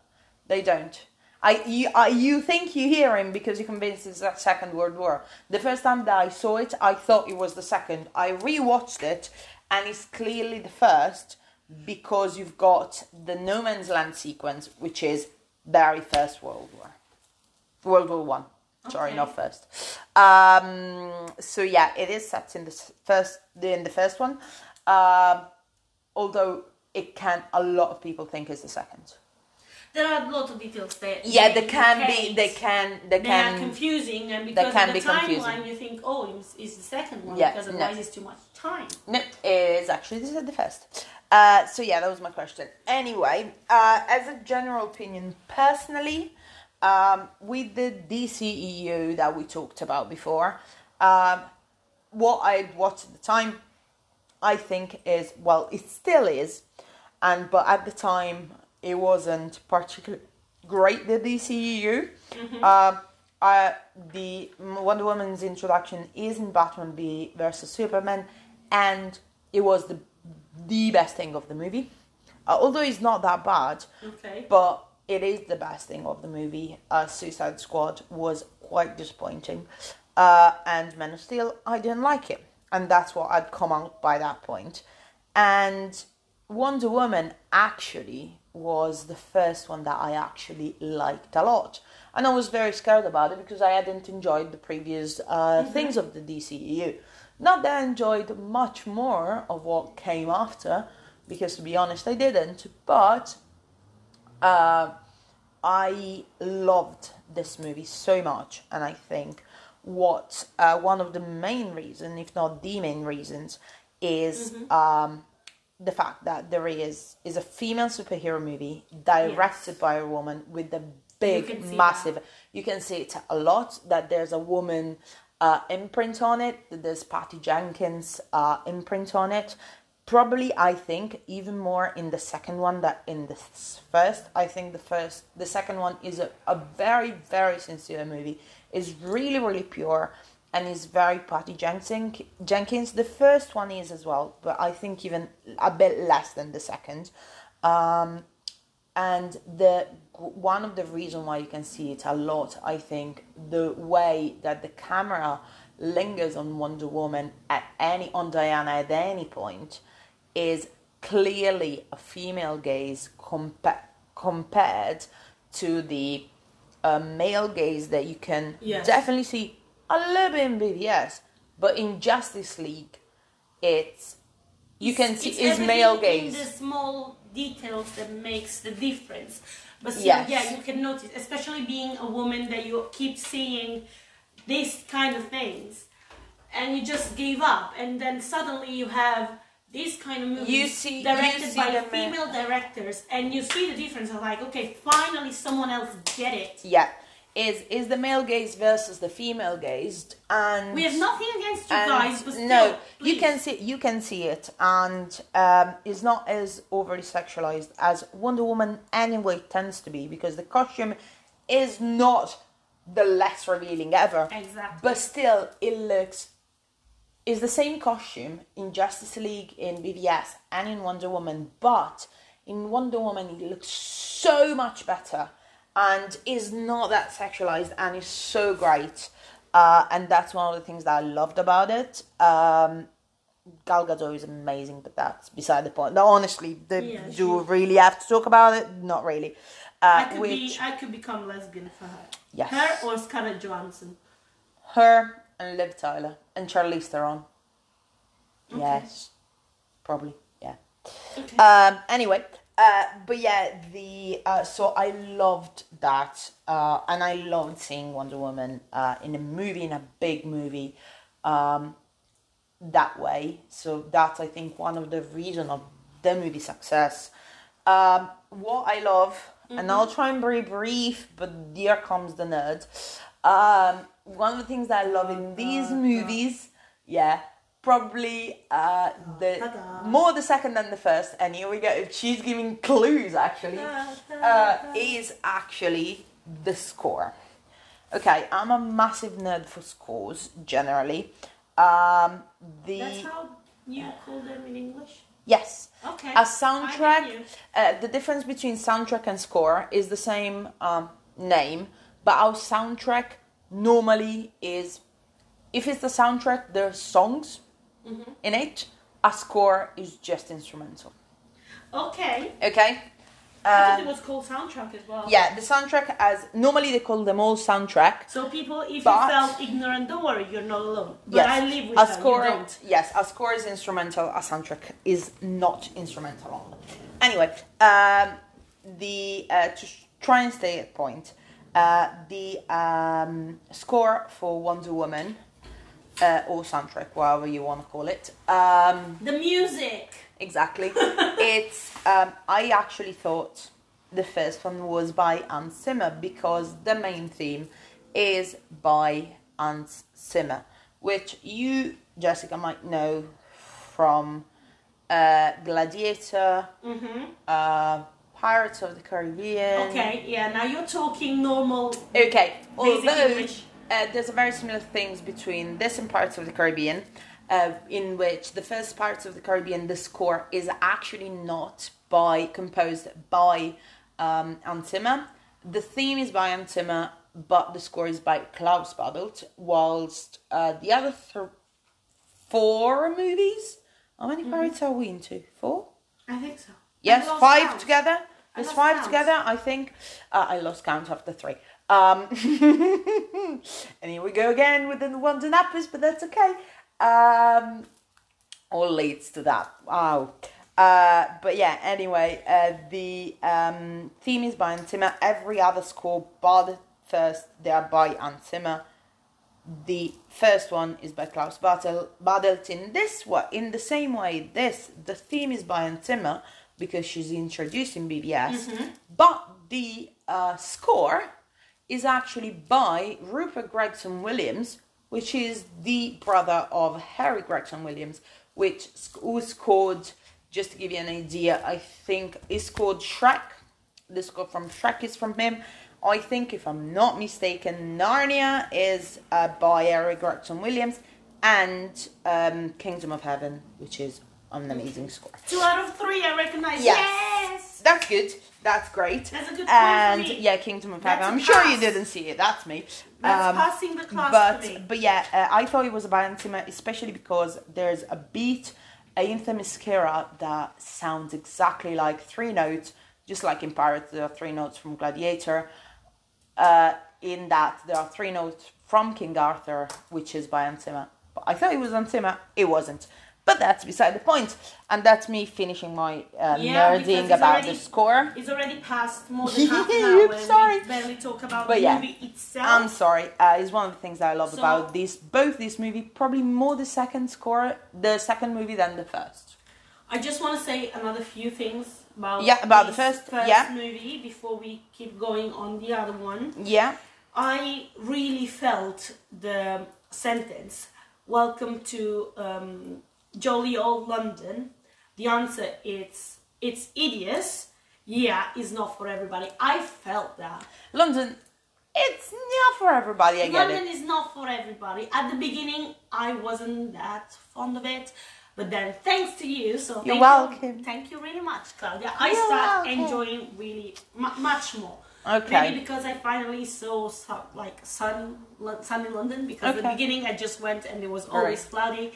Speaker 2: They don't. I you I, you think you hear him because you're convinced it's the Second World War. The first time that I saw it, I thought it was the second. I rewatched it, and it's clearly the first because you've got the no man's land sequence, which is very first World War, World War One. Sorry,
Speaker 1: Okay.
Speaker 2: not first. Um, so yeah, it is set in the first in the first one. Um, although it can, a lot of people think is the second.
Speaker 1: there are a lot of details there.
Speaker 2: Yeah, they can be. They can. They
Speaker 1: They are
Speaker 2: can.
Speaker 1: confusing, and because of the timeline, you think, oh, it's, it's the second one
Speaker 2: Yeah,
Speaker 1: because
Speaker 2: no.
Speaker 1: otherwise it's too much time.
Speaker 2: No, it is actually this is the first. Uh, so yeah, that was my question. Anyway, uh, as a general opinion, personally, um, with the DCEU that we talked about before, um, what I watched at the time, I think is well, it still is, and but at the time it wasn't particularly great. The DCEU. Um, uh, the Wonder Woman's introduction is in Batman v versus Superman, and it was the the best thing of the movie. Uh, although it's not that bad,
Speaker 1: Okay.
Speaker 2: but it is the best thing of the movie. Uh, Suicide Squad was quite disappointing, uh, and Man of Steel, I didn't like it, and that's what I'd come out by that point. And Wonder Woman actually was the first one that I actually liked a lot, and I was very scared about it because I hadn't enjoyed the previous uh, things of the DCEU. Not that I enjoyed much more of what came after, because to be honest, I didn't. But uh, I loved this movie so much, and I think what uh, one of the main reasons, if not the main reasons, is um, the fact that there is is a female superhero movie directed
Speaker 1: Yes.
Speaker 2: by a woman with a big,
Speaker 1: see
Speaker 2: massive. You can see it a lot. That there's a woman uh, imprint on it. That there's Patty Jenkins uh, imprint on it. Probably, I think even more in the second one than in the first. I think the first, the second one is a, a very, very sincere movie. is really, really pure and is very Patty Jenkins. The first one is as well, but I think even a bit less than the second. Um, and the one of the reason why you can see it a lot, I think, the way that the camera lingers on Wonder Woman at any on Diana at any point is clearly a female gaze compa- compared to the uh, male gaze that you can
Speaker 1: Yes.
Speaker 2: definitely see a little bit in BVS, but in Justice League, it's you can see
Speaker 1: It's
Speaker 2: is male
Speaker 1: in
Speaker 2: gaze.
Speaker 1: the small details that makes the difference. But still,
Speaker 2: Yes.
Speaker 1: yeah, you can notice, especially being a woman that you keep seeing these kind of things, and you just give up, and then suddenly you have these kind of movies
Speaker 2: You see- you
Speaker 1: directed
Speaker 2: see
Speaker 1: by female directors, and you see the difference. Of like, okay, finally someone else get it.
Speaker 2: yeah is is the male gaze versus the female gaze and
Speaker 1: We have nothing against you guys, but still,
Speaker 2: no you can see you can see it and um it's not as overly sexualized as wonder woman anyway tends to be because the costume is not the less revealing ever
Speaker 1: Exactly.
Speaker 2: but still it looks is the same costume in Justice League, in BVS, and in Wonder Woman, but in Wonder Woman he looks so much better and is not that sexualized and is so great. Uh, and that's one of the things that I loved about it. Um, Gal Gadot is amazing, but that's beside the point. No, honestly, the,
Speaker 1: Yeah,
Speaker 2: do
Speaker 1: she-
Speaker 2: really have to talk about it? Not really. Uh,
Speaker 1: I could
Speaker 2: which
Speaker 1: be. I could become lesbian for her.
Speaker 2: Yes.
Speaker 1: Her or Scarlett Johansson.
Speaker 2: her and Liv Tyler and Charlize Theron. Yes, probably. Yeah.
Speaker 1: Okay.
Speaker 2: Um. Anyway. Uh, but yeah, the uh, so I loved that, uh, and I loved seeing Wonder Woman uh, in a movie, in a big movie, um, that way. So that's I think one of the reason of the movie success. Um, what I love, and I'll try and be brief, but here comes the nerd. Um, one of the things that I love in these movies, yeah, probably uh, the more the second than the first. And here we go. She's giving clues actually. Uh, is actually the score. Okay, I'm a massive nerd for scores generally. Um, the
Speaker 1: That's how you call them in English.
Speaker 2: yes,
Speaker 1: Okay.
Speaker 2: A soundtrack. Uh, the difference between soundtrack and score is the same um, name, but our soundtrack normally is, if it's the soundtrack, there are songs
Speaker 1: Mm-hmm.
Speaker 2: in it. A score is just instrumental.
Speaker 1: Okay.
Speaker 2: Okay.
Speaker 1: I thought
Speaker 2: Uh,
Speaker 1: it was called soundtrack as well.
Speaker 2: yeah, the soundtrack as normally they call them all soundtrack.
Speaker 1: So people, if
Speaker 2: But-
Speaker 1: you felt ignorant, don't worry, you're not alone. But
Speaker 2: Yes,
Speaker 1: I live with
Speaker 2: a
Speaker 1: her,
Speaker 2: score. Yes, a score is instrumental. A soundtrack is not instrumental. Anyway, um, the uh, to try and stay at point, uh, the um, score for Wonder Woman, uh, or soundtrack, whatever you want to call it. Um,
Speaker 1: The music.
Speaker 2: exactly. [laughs] it's um, I actually thought the first one was by Hans Zimmer because the main theme is by Hans Zimmer, which you Jessica might know from uh, Gladiator,
Speaker 1: Mm-hmm.
Speaker 2: uh, Pirates of the Caribbean.
Speaker 1: Okay, yeah, now you're talking normal.
Speaker 2: Okay, although uh, there's a very similar things between this and Pirates of the Caribbean, uh, in which the first Pirates of the Caribbean, the score is actually not by composed by um, Zimmer. The theme is by Hans Zimmer, but the score is by Klaus Badelt. Whilst uh, the other th- four movies, how many pirates are we into? Four.
Speaker 1: I think so.
Speaker 2: Yes, five
Speaker 1: count.
Speaker 2: together. There's five
Speaker 1: count.
Speaker 2: together, I think. Uh, I lost count after three. Um, [laughs] and here we go again with the ones and uppers, but that's okay. Um, all leads to that. Wow. Uh, but yeah, anyway, uh, the um, theme is by Zimmer. Every other score, bar the first, they are by Zimmer. The first one is by Klaus Badelt. In this one, in the same way, this the theme is by Zimmer because she's introducing BVS, but the uh, score is actually by Rupert Gregson Williams, which is the brother of Harry Gregson Williams, which who scored. Just to give you an idea, I think he scored Shrek. The score from Shrek is from him. I think, if I'm not mistaken, Narnia is uh, by Harry Gregson Williams, and um, Kingdom of Heaven, which is an amazing score.
Speaker 1: Two out of three, I recognize.
Speaker 2: Yes.
Speaker 1: Yes.
Speaker 2: That's good. That's great.
Speaker 1: That's a good point
Speaker 2: And yeah, Kingdom of Heaven.
Speaker 1: a
Speaker 2: I'm sure you didn't see it. That's me.
Speaker 1: That's
Speaker 2: Um,
Speaker 1: passing the class
Speaker 2: but but yeah, uh, I thought it was about Intima, especially because there's a beat, a Themyscira that sounds exactly like three notes, just like in Pirates there are three notes from Gladiator. Uh, in that there are three notes from King Arthur, which is by Hans But I thought it was Hans It wasn't. But that's beside the point. and that's me finishing my uh,
Speaker 1: Yeah,
Speaker 2: nerding about
Speaker 1: already-
Speaker 2: the score.
Speaker 1: It's already past more than [laughs] half an
Speaker 2: I'm
Speaker 1: hour
Speaker 2: sorry.
Speaker 1: we barely talk about
Speaker 2: But
Speaker 1: the
Speaker 2: yeah,
Speaker 1: movie itself.
Speaker 2: I'm sorry. Uh, it's one of the things that I love
Speaker 1: So-
Speaker 2: about this, both this movie, probably more the second score, the second movie than the first.
Speaker 1: I just want to say another few things about
Speaker 2: Yeah, about the
Speaker 1: this
Speaker 2: first- yeah.
Speaker 1: movie before we keep going on the other one.
Speaker 2: Yeah,
Speaker 1: I really felt the sentence "Welcome to um, jolly old London." The answer is it's hideous. Yeah, it's not for everybody. I felt that.
Speaker 2: London. It's not for everybody. I get
Speaker 1: London
Speaker 2: it.
Speaker 1: is not for everybody. At the beginning, I wasn't that fond of it, but then thanks to you, so
Speaker 2: You're welcome.
Speaker 1: You, thank you really much, Claudia. I
Speaker 2: You're
Speaker 1: start
Speaker 2: welcome.
Speaker 1: enjoying really mu- much more.
Speaker 2: Okay.
Speaker 1: Maybe because I finally saw like sun, sun in London. Because at the beginning I just went and it was always cloudy.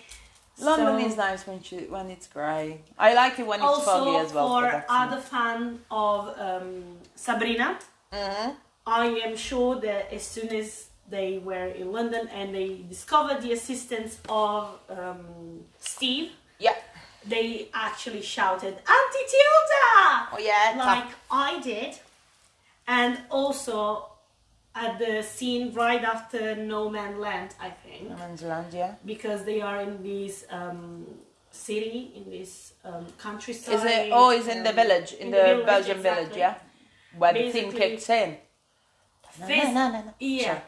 Speaker 2: London
Speaker 1: So-
Speaker 2: is nice when she, when it's grey. I like it when it's foggy as well.
Speaker 1: for
Speaker 2: but that's
Speaker 1: other fan of um, Sabrina,
Speaker 2: hmm
Speaker 1: I am sure that as soon as they were in London and they discovered the assistance of um, Steve,
Speaker 2: Yeah.
Speaker 1: they actually shouted Auntie Hilda,
Speaker 2: Oh yeah.
Speaker 1: like I did, and also at the scene right after No Man Land, I think,
Speaker 2: Women's Land, yeah.
Speaker 1: because they are in this um, city in this um, countryside.
Speaker 2: Is it? Oh, it's in the
Speaker 1: um,
Speaker 2: village, in, the,
Speaker 1: village,
Speaker 2: Belgian
Speaker 1: exactly.
Speaker 2: village, yeah. Where the thing kicks in. No, no, no, no.
Speaker 1: Yeah.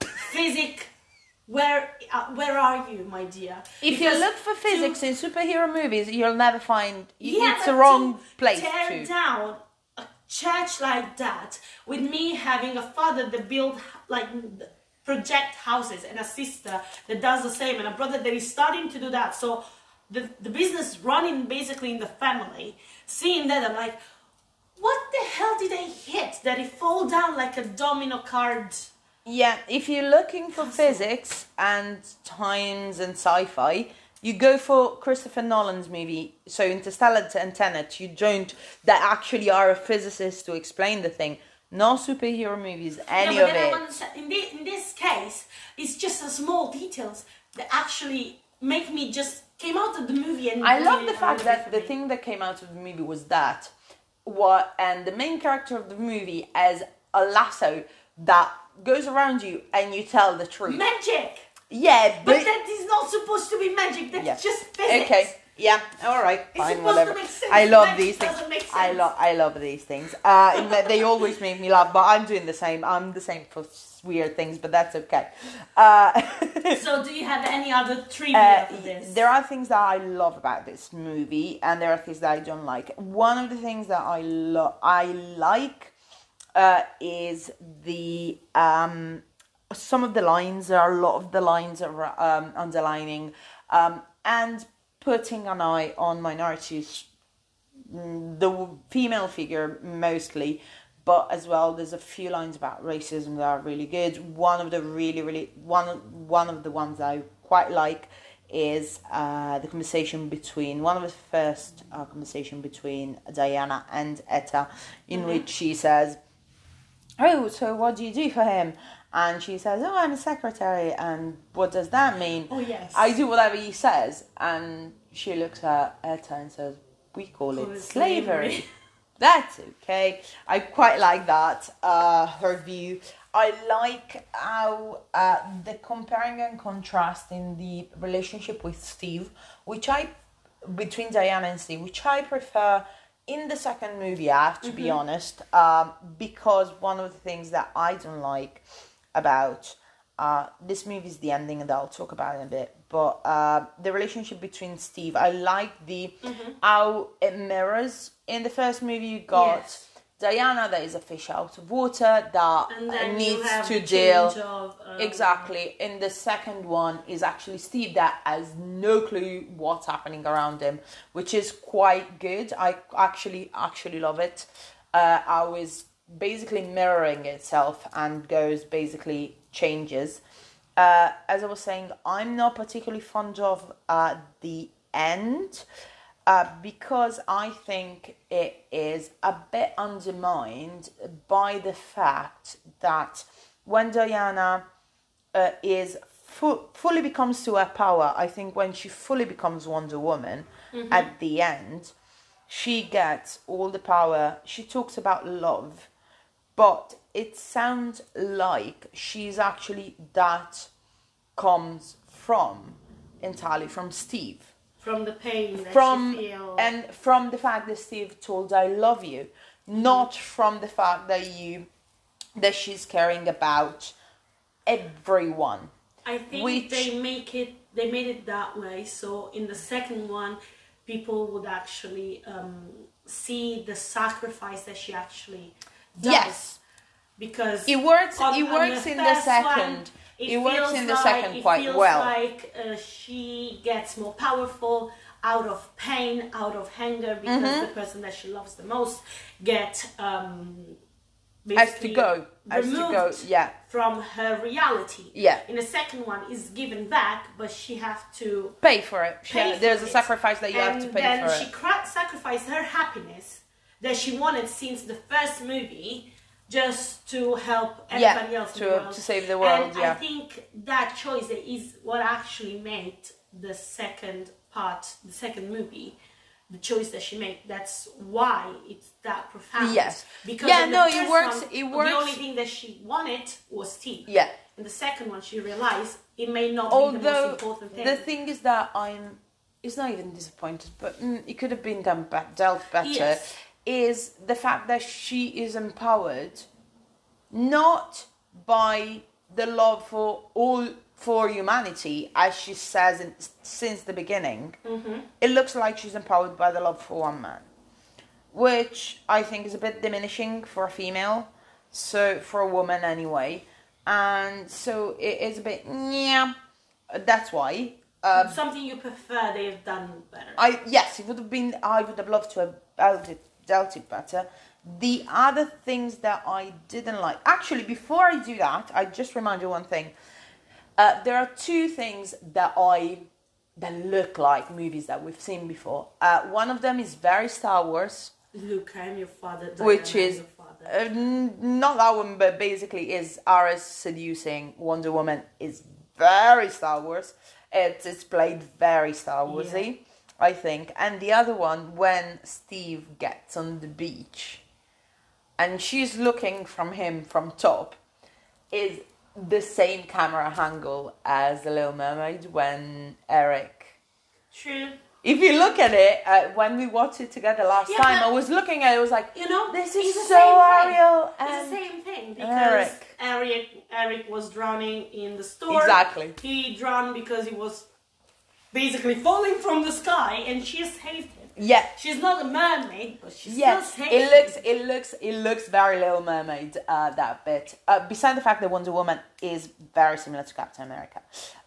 Speaker 1: Physic. Where uh, where are you, my dear?
Speaker 2: If you look for
Speaker 1: to-
Speaker 2: physics in superhero movies, you'll never find.
Speaker 1: Yeah,
Speaker 2: it's the wrong
Speaker 1: to
Speaker 2: place
Speaker 1: Tear
Speaker 2: to.
Speaker 1: down church like that with me having a father that build like project houses and a sister that does the same and a brother that is starting to do that. So the the business running basically in the family. Seeing that, I'm like, what the hell did I hit that it fall down like a domino card?
Speaker 2: Yeah, if you're looking for physics and times and sci-fi, you go for Christopher Nolan's movie. So Interstellar and Tenet, you don't. That actually are a physicist to explain the thing. No superhero movies, any
Speaker 1: but
Speaker 2: of it.
Speaker 1: want to say, in this, in this case, it's just the small details that actually make me just came out of the movie and
Speaker 2: I love the fact that the thing that came out of the movie was that what and the main character of the movie has a lasso that goes around you and you tell the truth.
Speaker 1: magic,
Speaker 2: yeah,
Speaker 1: but
Speaker 2: but,
Speaker 1: that is not supposed to be magic. That's
Speaker 2: yeah.
Speaker 1: just physics.
Speaker 2: Okay. Yeah. All right.
Speaker 1: It's
Speaker 2: Fine. Whatever.
Speaker 1: to make sense.
Speaker 2: I love
Speaker 1: Magic
Speaker 2: these things. I love. I love these things. Uh, they always make me laugh. But I'm doing the same. I'm the same for weird things. But that's okay. Uh, [laughs]
Speaker 1: So, do you have any other trivia
Speaker 2: Uh,
Speaker 1: this?
Speaker 2: there are things that I love about this movie, and there are things that I don't like. One of the things that I love, I like, uh, is the um, some of the lines. There are a lot of the lines are um, underlining um, and putting an eye on minorities the female figure mostly but as well there's a few lines about racism that are really good one of the really really one one of the ones i quite like is uh, the conversation between one of the first uh, conversation between diana and etta in which she says oh so what do you do for him and she says oh i'm a secretary and what does that mean?
Speaker 1: Oh, yes.
Speaker 2: i do whatever he says. And she looks at etta and says we call
Speaker 1: Call
Speaker 2: it
Speaker 1: it
Speaker 2: slavery.
Speaker 1: slavery. [laughs]
Speaker 2: that's okay. I quite like that uh her view. I like how uh the comparing and contrasting the relationship with steve which i between diana and steve which i prefer in the second movie i have to be honest um because one of the things that i don't like about uh, this movie is the ending, and I'll talk about it in a bit. But uh, the relationship between Steve, I like the how it mirrors. In the first movie, you got
Speaker 1: Yes.
Speaker 2: Diana, that is a fish out of water that needs to deal.
Speaker 1: Of, um,
Speaker 2: Exactly. In the second one is actually Steve that has no clue what's happening around him, which is quite good. I actually actually love it. Uh, I was basically mirroring itself and goes basically changes. Uh, as I was saying, I'm not particularly fond of uh, the end uh, because I think it is a bit undermined by the fact that when Diana uh, is fu- fully becomes to her power, I think when she fully becomes Wonder Woman at the end, she gets all the power. She talks about love, but it sounds like she's actually that comes from entirely from Steve
Speaker 1: from the pain that
Speaker 2: from and from the fact that Steve told I love you, not from the fact that you that she's caring about everyone.
Speaker 1: I think
Speaker 2: which-
Speaker 1: they make it. They made it that way. So in the second one, people would actually um, see the sacrifice that she actually does.
Speaker 2: Yes.
Speaker 1: because
Speaker 2: It works
Speaker 1: on-
Speaker 2: it works in the second.
Speaker 1: one,
Speaker 2: it works
Speaker 1: feels
Speaker 2: in the
Speaker 1: like-
Speaker 2: second
Speaker 1: it
Speaker 2: quite
Speaker 1: feels
Speaker 2: well.
Speaker 1: Like uh, she gets more powerful out of pain, out of anger, because
Speaker 2: Mm-hmm.
Speaker 1: the person that she loves the most get um,
Speaker 2: Has to go. Has to go. Yeah.
Speaker 1: from her reality.
Speaker 2: Yeah.
Speaker 1: In the second one, is given back, but she has to
Speaker 2: Pay for it.
Speaker 1: pay
Speaker 2: Yeah,
Speaker 1: for
Speaker 2: There's a sacrifice that you have to pay
Speaker 1: then
Speaker 2: for
Speaker 1: she
Speaker 2: it.
Speaker 1: cra- sacrificed her happiness that she wanted since the first movie just to help
Speaker 2: Yeah,
Speaker 1: everybody else in
Speaker 2: to-
Speaker 1: the world.
Speaker 2: to save the world,
Speaker 1: And
Speaker 2: yeah.
Speaker 1: I think that choice is what actually made the second part, the second movie, the choice that she made. That's why it's that profound.
Speaker 2: Yes.
Speaker 1: Because
Speaker 2: Yeah,
Speaker 1: the
Speaker 2: no, it works-
Speaker 1: one,
Speaker 2: it works.
Speaker 1: The only thing that she wanted was tea.
Speaker 2: Yeah.
Speaker 1: In the second one, she realized it may not be the most important thing.
Speaker 2: the thing is that I'm, it's not even disappointed, but mm, it could have been done be- dealt better.
Speaker 1: Yes.
Speaker 2: Is the fact that she is empowered, not by the love for all for humanity, as she says in, since the beginning.
Speaker 1: Mm-hmm.
Speaker 2: It looks like she's empowered by the love for one man, which I think is a bit diminishing for a female, so for a woman anyway, and so it is a bit yeah. That's why. Um,
Speaker 1: Something you prefer they've done better.
Speaker 2: I yes, it would have been. I would have loved to have it, dealt it better. The other things that I didn't like, actually, before I do that, I just remind you one thing. Uh, there are two things that I that look like movies that we've seen before. Uh, one of them is very Star Wars,
Speaker 1: Luke, I'm your father. Diana,
Speaker 2: which is
Speaker 1: your father.
Speaker 2: uh, not that one, but basically is Ares seducing Wonder Woman is very Star Wars. It's it's played very Star Warsy, I think. And the other one, when Steve gets on the beach, and she's looking from him from top, is the same camera angle as the Little Mermaid when Eric
Speaker 1: True.
Speaker 2: if you look at it, uh, when we watched it together last
Speaker 1: Yeah,
Speaker 2: time, I was looking at it, I was like,
Speaker 1: You know,
Speaker 2: This is so. Ariel
Speaker 1: It's the same thing because
Speaker 2: Eric.
Speaker 1: Eric. Eric was drowning in the store.
Speaker 2: Exactly.
Speaker 1: He drowned because he was basically falling from the sky, and she saved him.
Speaker 2: yeah,
Speaker 1: She's not a mermaid, but she's
Speaker 2: yeah.
Speaker 1: still
Speaker 2: It looks, it looks, it looks very Little Mermaid. Uh, that bit. Uh, beside the fact that Wonder Woman is very similar to Captain America.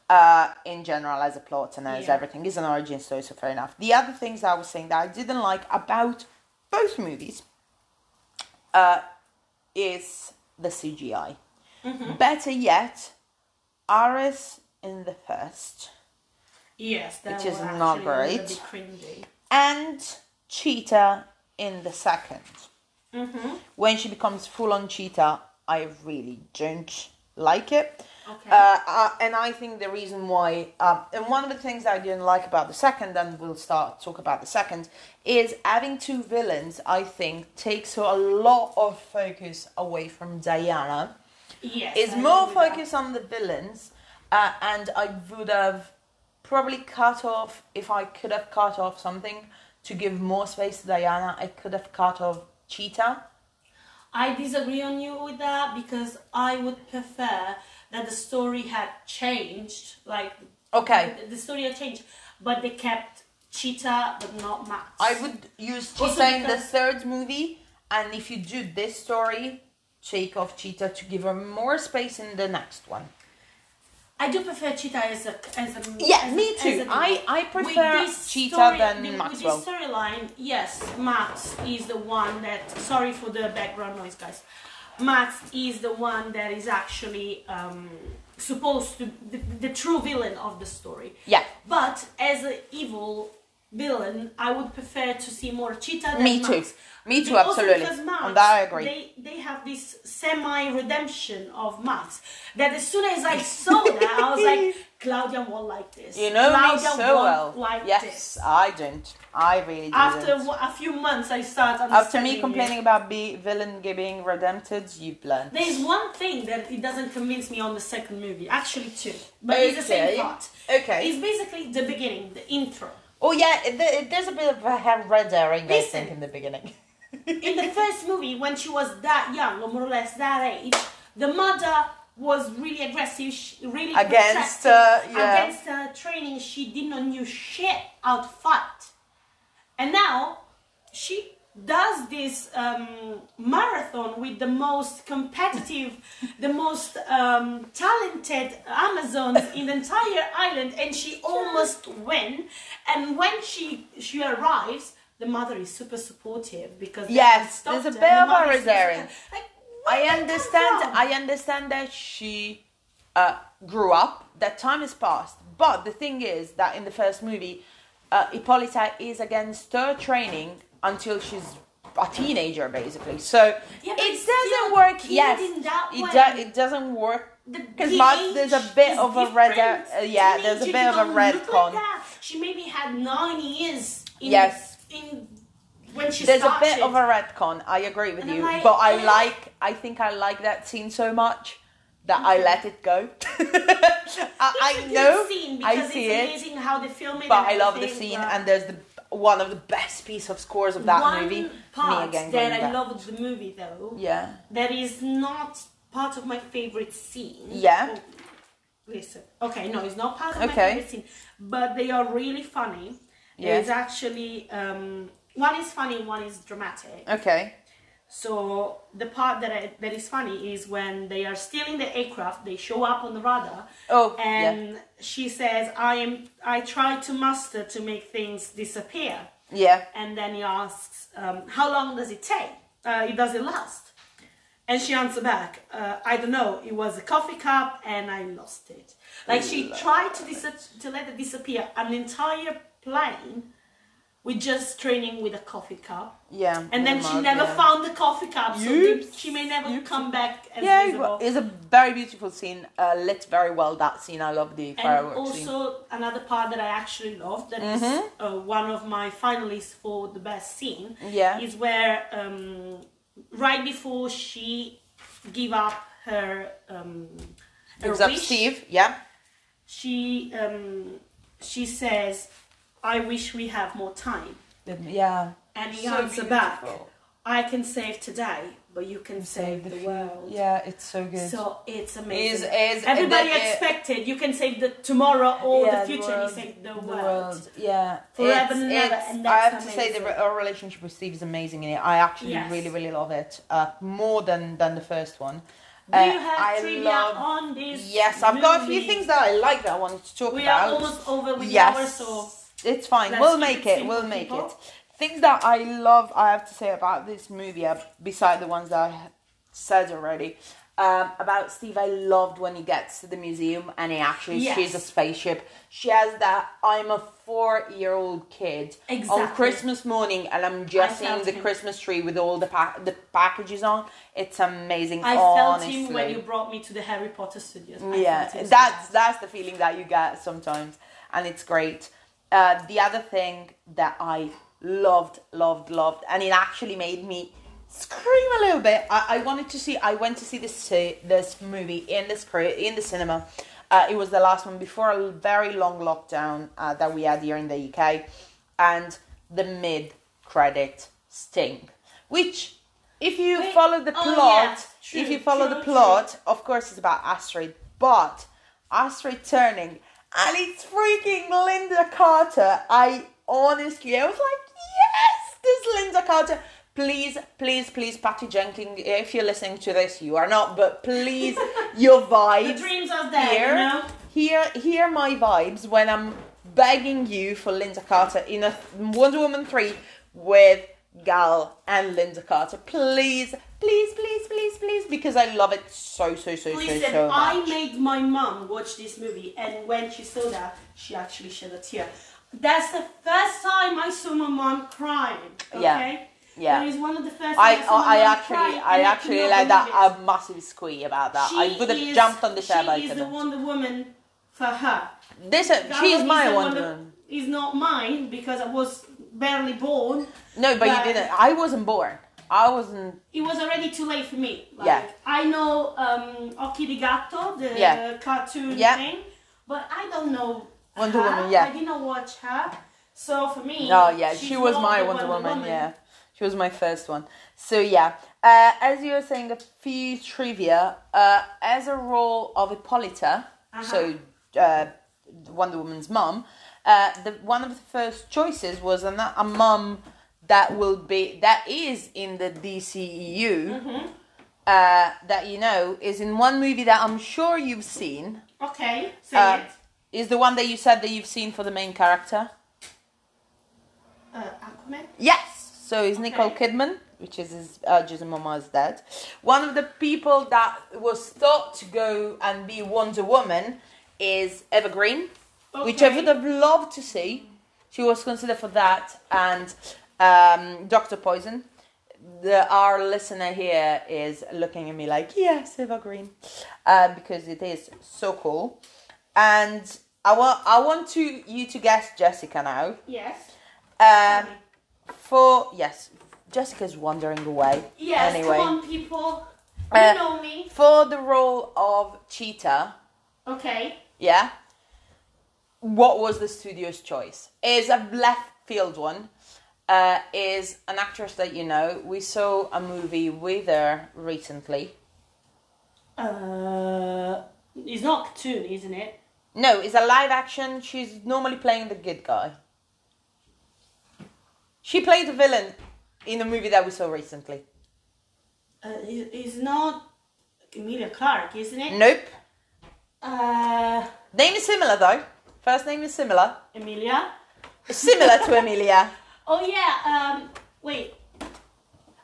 Speaker 2: Uh, in general, as a plot and as
Speaker 1: Yeah.
Speaker 2: everything, is an origin story, so fair enough. The other things I was saying that I didn't like about both movies uh, is the CGI.
Speaker 1: Mm-hmm.
Speaker 2: Better yet, Ares in the first
Speaker 1: Yes, that
Speaker 2: Which is
Speaker 1: was
Speaker 2: not great. and Cheetah in the 2nd
Speaker 1: Mm-hmm.
Speaker 2: When she becomes full on Cheetah, I really don't like it.
Speaker 1: Okay.
Speaker 2: Uh, uh, and I think the reason why, um, and one of the things I didn't like about the second, and we'll start talk about the second, is having two villains. I think takes a lot of focus away from Diana.
Speaker 1: yes.
Speaker 2: It's
Speaker 1: I
Speaker 2: more
Speaker 1: agree with that.
Speaker 2: focused on the villains, uh, and I would have probably cut off if I could have cut off something to give more space to Diana. I could have cut off Cheetah.
Speaker 1: I disagree on you with that because I would prefer that the story had changed. Like,
Speaker 2: Okay.
Speaker 1: the story had changed, but they kept Cheetah, but not Max.
Speaker 2: I would use
Speaker 1: Also
Speaker 2: Cheetah in the third movie, and if you do this story, take off Cheetah to give her more space in the next one.
Speaker 1: I do prefer Cheetah as a as a
Speaker 2: Yeah,
Speaker 1: as a-
Speaker 2: too.
Speaker 1: as a-
Speaker 2: I- I
Speaker 1: With
Speaker 2: prefer
Speaker 1: this
Speaker 2: Cheetah
Speaker 1: story-
Speaker 2: than
Speaker 1: with
Speaker 2: Maxwell.
Speaker 1: this storyline, yes, Max is the one that. Sorry for the background noise, guys. Max is the one that is actually um, supposed to the, the true villain of the story.
Speaker 2: Yeah,
Speaker 1: But as an evil villain, I would prefer to see more Cheetah than
Speaker 2: me
Speaker 1: Max.
Speaker 2: too. Me too, absolutely.
Speaker 1: because Max,
Speaker 2: On that, I agree.
Speaker 1: They, they have this semi redemption of Max that as soon as I [laughs] saw that, I was like, Claudia won't like this.
Speaker 2: You know
Speaker 1: Claudia
Speaker 2: me so well.
Speaker 1: Like
Speaker 2: yes,
Speaker 1: this.
Speaker 2: I don't. I really didn't.
Speaker 1: After a few months, I start
Speaker 2: After me complaining about be villain being redempted, you've learned.
Speaker 1: There is one thing that it doesn't convince me on the second movie. Actually, two, but it's the same part.
Speaker 2: Okay.
Speaker 1: It's basically the beginning, the intro.
Speaker 2: Oh yeah, it- there's a bit of a red herring, I
Speaker 1: Listen.
Speaker 2: think, in the beginning. [laughs]
Speaker 1: in the first movie when she was that young or more or less that age the mother was really aggressive really
Speaker 2: Against, uh, yeah.
Speaker 1: against her training she did not knew shit how to fight and now she does this um, marathon with the most competitive [laughs] the most um, talented amazons in the entire island and she almost win and when she she arrives the mother is super supportive because
Speaker 2: Yes, there's a bit of a
Speaker 1: is
Speaker 2: Rosarian.
Speaker 1: like
Speaker 2: I
Speaker 1: did that come
Speaker 2: understand. I understand that she uh, grew up. That time has passed. But the thing is that in the first movie, uh, Hippolyta is against her training until she's a teenager, basically. So
Speaker 1: Yeah,
Speaker 2: it doesn't work. Yes, it do, It doesn't work because
Speaker 1: the
Speaker 2: there's a bit of a red. Uh, yeah, there's a bit of a retcon.
Speaker 1: Like. She maybe had nine years. In,
Speaker 2: Yes.
Speaker 1: In when she
Speaker 2: There's a bit of a retcon. I agree with
Speaker 1: And
Speaker 2: you,
Speaker 1: like,
Speaker 2: but I like. I think I like that scene so much that I let it go. [laughs] I, I
Speaker 1: It's a good
Speaker 2: know. I see
Speaker 1: it's
Speaker 2: it,
Speaker 1: how they film it.
Speaker 2: but I love the scene,
Speaker 1: but
Speaker 2: and there's the one of the best piece of scores of that
Speaker 1: one
Speaker 2: movie.
Speaker 1: part
Speaker 2: me again.
Speaker 1: that I
Speaker 2: back.
Speaker 1: love the movie though
Speaker 2: Yeah.
Speaker 1: that is not part of my favorite scene.
Speaker 2: Yeah.
Speaker 1: Oh, listen, okay, no, it's not part of my favorite scene, but they are really funny.
Speaker 2: Yeah.
Speaker 1: It's actually um, one is funny, one is dramatic.
Speaker 2: Okay.
Speaker 1: So the part that I, that is funny is when they are stealing the aircraft. They show up on the radar,
Speaker 2: Oh.
Speaker 1: and she says, "I am. I tried to muster to make things disappear."
Speaker 2: yeah. Yeah.
Speaker 1: And then he asks, um, "How long does it take? Uh, it does it last?" And she answers back, uh, "I don't know. It was a coffee cup, and I lost it." Like she tried to dis- to let it disappear an entire plane with just training with a coffee cup.
Speaker 2: Yeah.
Speaker 1: And then she
Speaker 2: mug,
Speaker 1: never
Speaker 2: yeah.
Speaker 1: found the coffee cup, so
Speaker 2: Oops.
Speaker 1: she may never
Speaker 2: Oops.
Speaker 1: come back as
Speaker 2: Yeah,
Speaker 1: visible.
Speaker 2: it's a very beautiful scene. Uh, lit very well. That scene, I love the
Speaker 1: and
Speaker 2: fireworks scene.
Speaker 1: also another part that I actually love that is
Speaker 2: Mhm.
Speaker 1: uh, one of my finalists for the best scene
Speaker 2: Yeah.
Speaker 1: is where um, right before she give up her um, her
Speaker 2: Gives up Steve. Yeah.
Speaker 1: she um, she says, "I wish we have more time,"
Speaker 2: Yeah.
Speaker 1: and he
Speaker 2: So
Speaker 1: answers back, "I can save today, but you can save the world."
Speaker 2: Yeah, it's so good.
Speaker 1: So it's amazing.
Speaker 2: Is- is-
Speaker 1: Everybody
Speaker 2: the-
Speaker 1: expected you can save the tomorrow or
Speaker 2: Yeah,
Speaker 1: the future.
Speaker 2: world,
Speaker 1: you save the,
Speaker 2: the
Speaker 1: world.
Speaker 2: Yeah,
Speaker 1: Forever and ever, and
Speaker 2: I have to say
Speaker 1: amazing.
Speaker 2: the our relationship with Steve is amazing in it. I actually
Speaker 1: Yes.
Speaker 2: really, really love it. Uh, more than than the first one.
Speaker 1: Do
Speaker 2: Uh,
Speaker 1: you have
Speaker 2: I
Speaker 1: trivia
Speaker 2: love-
Speaker 1: on this?
Speaker 2: Yes, I've got a few things that I like that I wanted to talk
Speaker 1: We
Speaker 2: about.
Speaker 1: We are almost over with
Speaker 2: yes,
Speaker 1: the hour, so
Speaker 2: it's fine.
Speaker 1: let's
Speaker 2: we'll make
Speaker 1: it.
Speaker 2: We'll make
Speaker 1: people.
Speaker 2: it. Things that I love, I have to say about this movie, beside the ones that I said already. Um, about Steve, I loved when he gets to the museum and he actually
Speaker 1: Yes.
Speaker 2: sees a spaceship. She has that I'm a four year old kid on Christmas morning and I'm just seeing the
Speaker 1: him.
Speaker 2: Christmas tree with all the pa- the packages on. It's amazing.
Speaker 1: I felt
Speaker 2: honestly.
Speaker 1: him when you brought me to the Harry Potter studios. I
Speaker 2: Yeah,
Speaker 1: felt
Speaker 2: that's that's the feeling that you get sometimes, and it's great. Uh, the other thing that I loved, loved, loved, and it actually made me scream a little bit. I, I wanted to see. I went to see this this movie in the screen in the cinema. Uh, it was the last one before a very long lockdown uh, that we had here in the UK, and the mid credit sting, which. If you
Speaker 1: Wait,
Speaker 2: follow the
Speaker 1: oh,
Speaker 2: plot,
Speaker 1: true,
Speaker 2: if you follow
Speaker 1: true,
Speaker 2: the
Speaker 1: true.
Speaker 2: plot, of course it's about Asteria, but Asteria turning and it's freaking Lynda Carter. I honestly, I was like, yes, this Lynda Carter. Please, please, please, Patty Jenkins, if you're listening to this, you are not, but please, [laughs] your vibes.
Speaker 1: The dreams are there,
Speaker 2: here,
Speaker 1: you know.
Speaker 2: hear, hear my vibes when I'm begging you for Lynda Carter in a Wonder Woman 3 with Gal and Lynda Carter. Please, please, please, please, please, because I love it so, so, so, so,
Speaker 1: Listen,
Speaker 2: so much.
Speaker 1: I made my mum watch this movie, and when she saw that, she actually shed a tear. That's the first time I saw my mum crying. Okay?
Speaker 2: Yeah. Yeah.
Speaker 1: Is one of the first
Speaker 2: I,
Speaker 1: times I,
Speaker 2: I actually, I actually let that
Speaker 1: it.
Speaker 2: a massive squee about that.
Speaker 1: She
Speaker 2: I would have jumped on the chair, but I
Speaker 1: She is the. Wonder Woman for her.
Speaker 2: This, uh, she's
Speaker 1: is
Speaker 2: my Wonder Woman.
Speaker 1: Is not mine because I was barely born.
Speaker 2: No, but
Speaker 1: but-
Speaker 2: you didn't. I wasn't born. I wasn't.
Speaker 1: It was already too late for me. Like,
Speaker 2: Yeah.
Speaker 1: I know um, Occhi di Gatto, the
Speaker 2: Yeah.
Speaker 1: cartoon
Speaker 2: Yeah.
Speaker 1: thing, but I don't know
Speaker 2: Wonder
Speaker 1: her.
Speaker 2: Woman, yeah.
Speaker 1: I did not watch her. So for me,
Speaker 2: Oh yeah, she was my
Speaker 1: the
Speaker 2: Wonder, Woman, Yeah, she was my first one. So yeah, uh, as you were saying, a few trivia. Uh, as a role of Hippolyta,
Speaker 1: Uh-huh.
Speaker 2: so uh, Wonder Woman's mom, uh, the one of the first choices was a, a mom that will be that is in the DCEU.
Speaker 1: Mm-hmm.
Speaker 2: Uh, that you know is in one movie that I'm sure you've seen.
Speaker 1: Okay, say
Speaker 2: Uh,
Speaker 1: it.
Speaker 2: Is the one that you said that you've seen for the main character?
Speaker 1: Uh, Aquaman.
Speaker 2: Yes. So it's Nicole Kidman. which is his, uh, Jason Momoa's dad. One of the people that was thought to go and be Wonder Woman is Evergreen, Green, which I would have loved to see. She was considered for that, and um, Doctor Poison. The, our listener here is looking at me like, yes, Eva Green, uh, because it is so cool. And I want I want to you to guess Jessica now.
Speaker 1: Yes.
Speaker 2: Um, for yes, Jessica's wandering away.
Speaker 1: Yes,
Speaker 2: Anyway,
Speaker 1: come on, people. You
Speaker 2: Uh,
Speaker 1: know me.
Speaker 2: for the role of Cheetah,
Speaker 1: Okay.
Speaker 2: yeah. What was the studio's choice? Is a left field one. Uh, is an actress that you know. We saw a movie with her recently.
Speaker 1: Uh, it's not cartoon, isn't it?
Speaker 2: No, it's a live action. She's normally playing the good guy. She played the villain in a movie that we saw recently.
Speaker 1: Uh, it's not Emilia Clarke, isn't it?
Speaker 2: Nope.
Speaker 1: Uh,
Speaker 2: Name is similar though. First name is similar.
Speaker 1: Emilia.
Speaker 2: Similar to [laughs] Emilia.
Speaker 1: Oh yeah. Um, wait.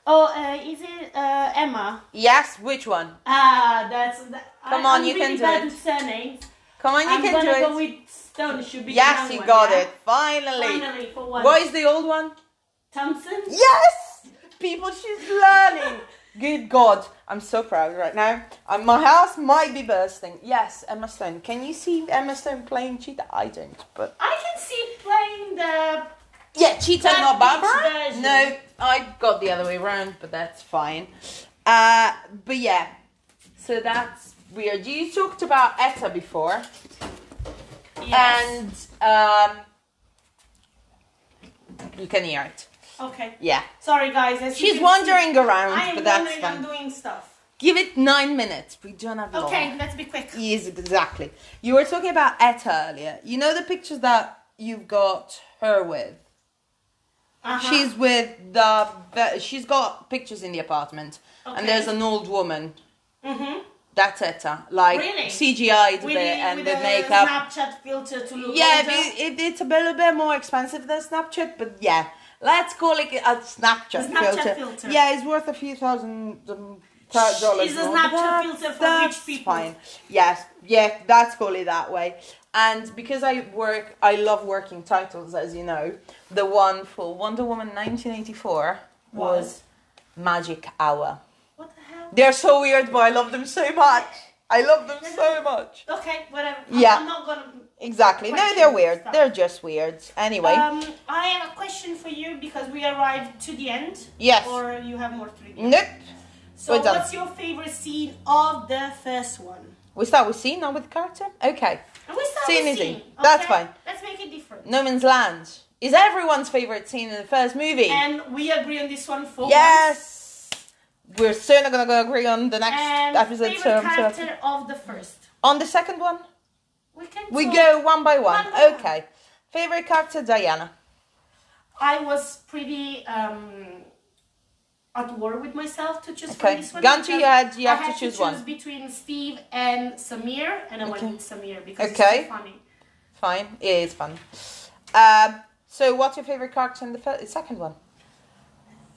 Speaker 1: Oh, uh, is it uh, Emma?
Speaker 2: Yes, which one?
Speaker 1: Ah, that's. That,
Speaker 2: Come
Speaker 1: I,
Speaker 2: on,
Speaker 1: I'm
Speaker 2: you
Speaker 1: really
Speaker 2: can do
Speaker 1: bad
Speaker 2: it.
Speaker 1: surnames.
Speaker 2: Come on, you
Speaker 1: I'm
Speaker 2: can
Speaker 1: gonna
Speaker 2: do
Speaker 1: go
Speaker 2: it.
Speaker 1: with Stone. Should be
Speaker 2: yes, you
Speaker 1: one,
Speaker 2: got
Speaker 1: yeah?
Speaker 2: it. Finally.
Speaker 1: Finally, for once.
Speaker 2: What is the old one?
Speaker 1: Thompson?
Speaker 2: Yes! People, she's learning. [laughs] Good God, I'm so proud right now. Uh, my house might be bursting. Yes, Emma Stone. Can you see Emma Stone playing Cheetah? I don't, but
Speaker 1: I can see playing the.
Speaker 2: Yeah, Cheetah,
Speaker 1: That
Speaker 2: not Barbara.
Speaker 1: beach version.
Speaker 2: No, I got the other way around, but that's fine. Uh, but yeah, so that's weird. You talked about Etta before,
Speaker 1: Yes.
Speaker 2: and um, you can hear it.
Speaker 1: okay.
Speaker 2: Yeah,
Speaker 1: Sorry, guys. As you
Speaker 2: she's
Speaker 1: can
Speaker 2: wandering
Speaker 1: see,
Speaker 2: around,
Speaker 1: I am
Speaker 2: but that's
Speaker 1: wandering. I'm
Speaker 2: fine.
Speaker 1: doing stuff.
Speaker 2: Give it nine minutes. We don't have long.
Speaker 1: Okay, let's be quick.
Speaker 2: Yes, exactly. You were talking about Etta earlier. You know the pictures that you've got her with.
Speaker 1: Uh-huh.
Speaker 2: She's with the, the. She's got pictures in the apartment,
Speaker 1: Okay.
Speaker 2: and there's an old woman.
Speaker 1: Mm-hmm.
Speaker 2: That's Etta, like
Speaker 1: Really?
Speaker 2: CGI'd a
Speaker 1: With
Speaker 2: bit
Speaker 1: the,
Speaker 2: and
Speaker 1: with
Speaker 2: the, makeup.
Speaker 1: Snapchat filter to look
Speaker 2: Yeah, it, it, it's a little bit more expensive than Snapchat, but yeah, let's call it a Snapchat,
Speaker 1: Snapchat
Speaker 2: filter.
Speaker 1: filter.
Speaker 2: Yeah, it's worth a few thousand um, dollars.
Speaker 1: It's a Snapchat filter for rich people.
Speaker 2: Fine. Yes, yeah, that's call it that way. And because I work, I love working titles, as you know. The one for Wonder Woman 1984 was
Speaker 1: Was?
Speaker 2: Magic Hour.
Speaker 1: What the hell?
Speaker 2: They're so weird, but I love them so much. I love them so much.
Speaker 1: Okay, whatever. I'm-
Speaker 2: Yeah.
Speaker 1: I'm not gonna.
Speaker 2: Exactly. No, they're weird.
Speaker 1: stuff.
Speaker 2: They're just weird. Anyway.
Speaker 1: Um, I have a question for you because we arrived to the end.
Speaker 2: Yes.
Speaker 1: Or you have more to read.
Speaker 2: Nope.
Speaker 1: So,
Speaker 2: we're done.
Speaker 1: what's your favorite scene of the first one?
Speaker 2: We start with scene, not with character. Okay.
Speaker 1: And we start
Speaker 2: Scene
Speaker 1: with scene.
Speaker 2: That's fine.
Speaker 1: Let's make it different.
Speaker 2: No Man's Land is everyone's favorite scene in the first movie.
Speaker 1: And we agree on this one for once.
Speaker 2: yes. We're certainly gonna go agree on the next
Speaker 1: And
Speaker 2: episode.
Speaker 1: favorite
Speaker 2: So, so-
Speaker 1: character of the first.
Speaker 2: on the second one,
Speaker 1: We can.
Speaker 2: we go one by one.
Speaker 1: One by one.
Speaker 2: okay. Favorite character, Diana.
Speaker 1: I was pretty um, at war with myself to choose
Speaker 2: Okay.
Speaker 1: for this one.
Speaker 2: Gun to your head, you
Speaker 1: I
Speaker 2: to choose
Speaker 1: choose
Speaker 2: one.
Speaker 1: between Steve and Sameer, and I
Speaker 2: Okay.
Speaker 1: went with Sameer because
Speaker 2: Okay.
Speaker 1: it's so funny.
Speaker 2: Fine. It is fun. Um, so, what's your favorite character in the fir- second one?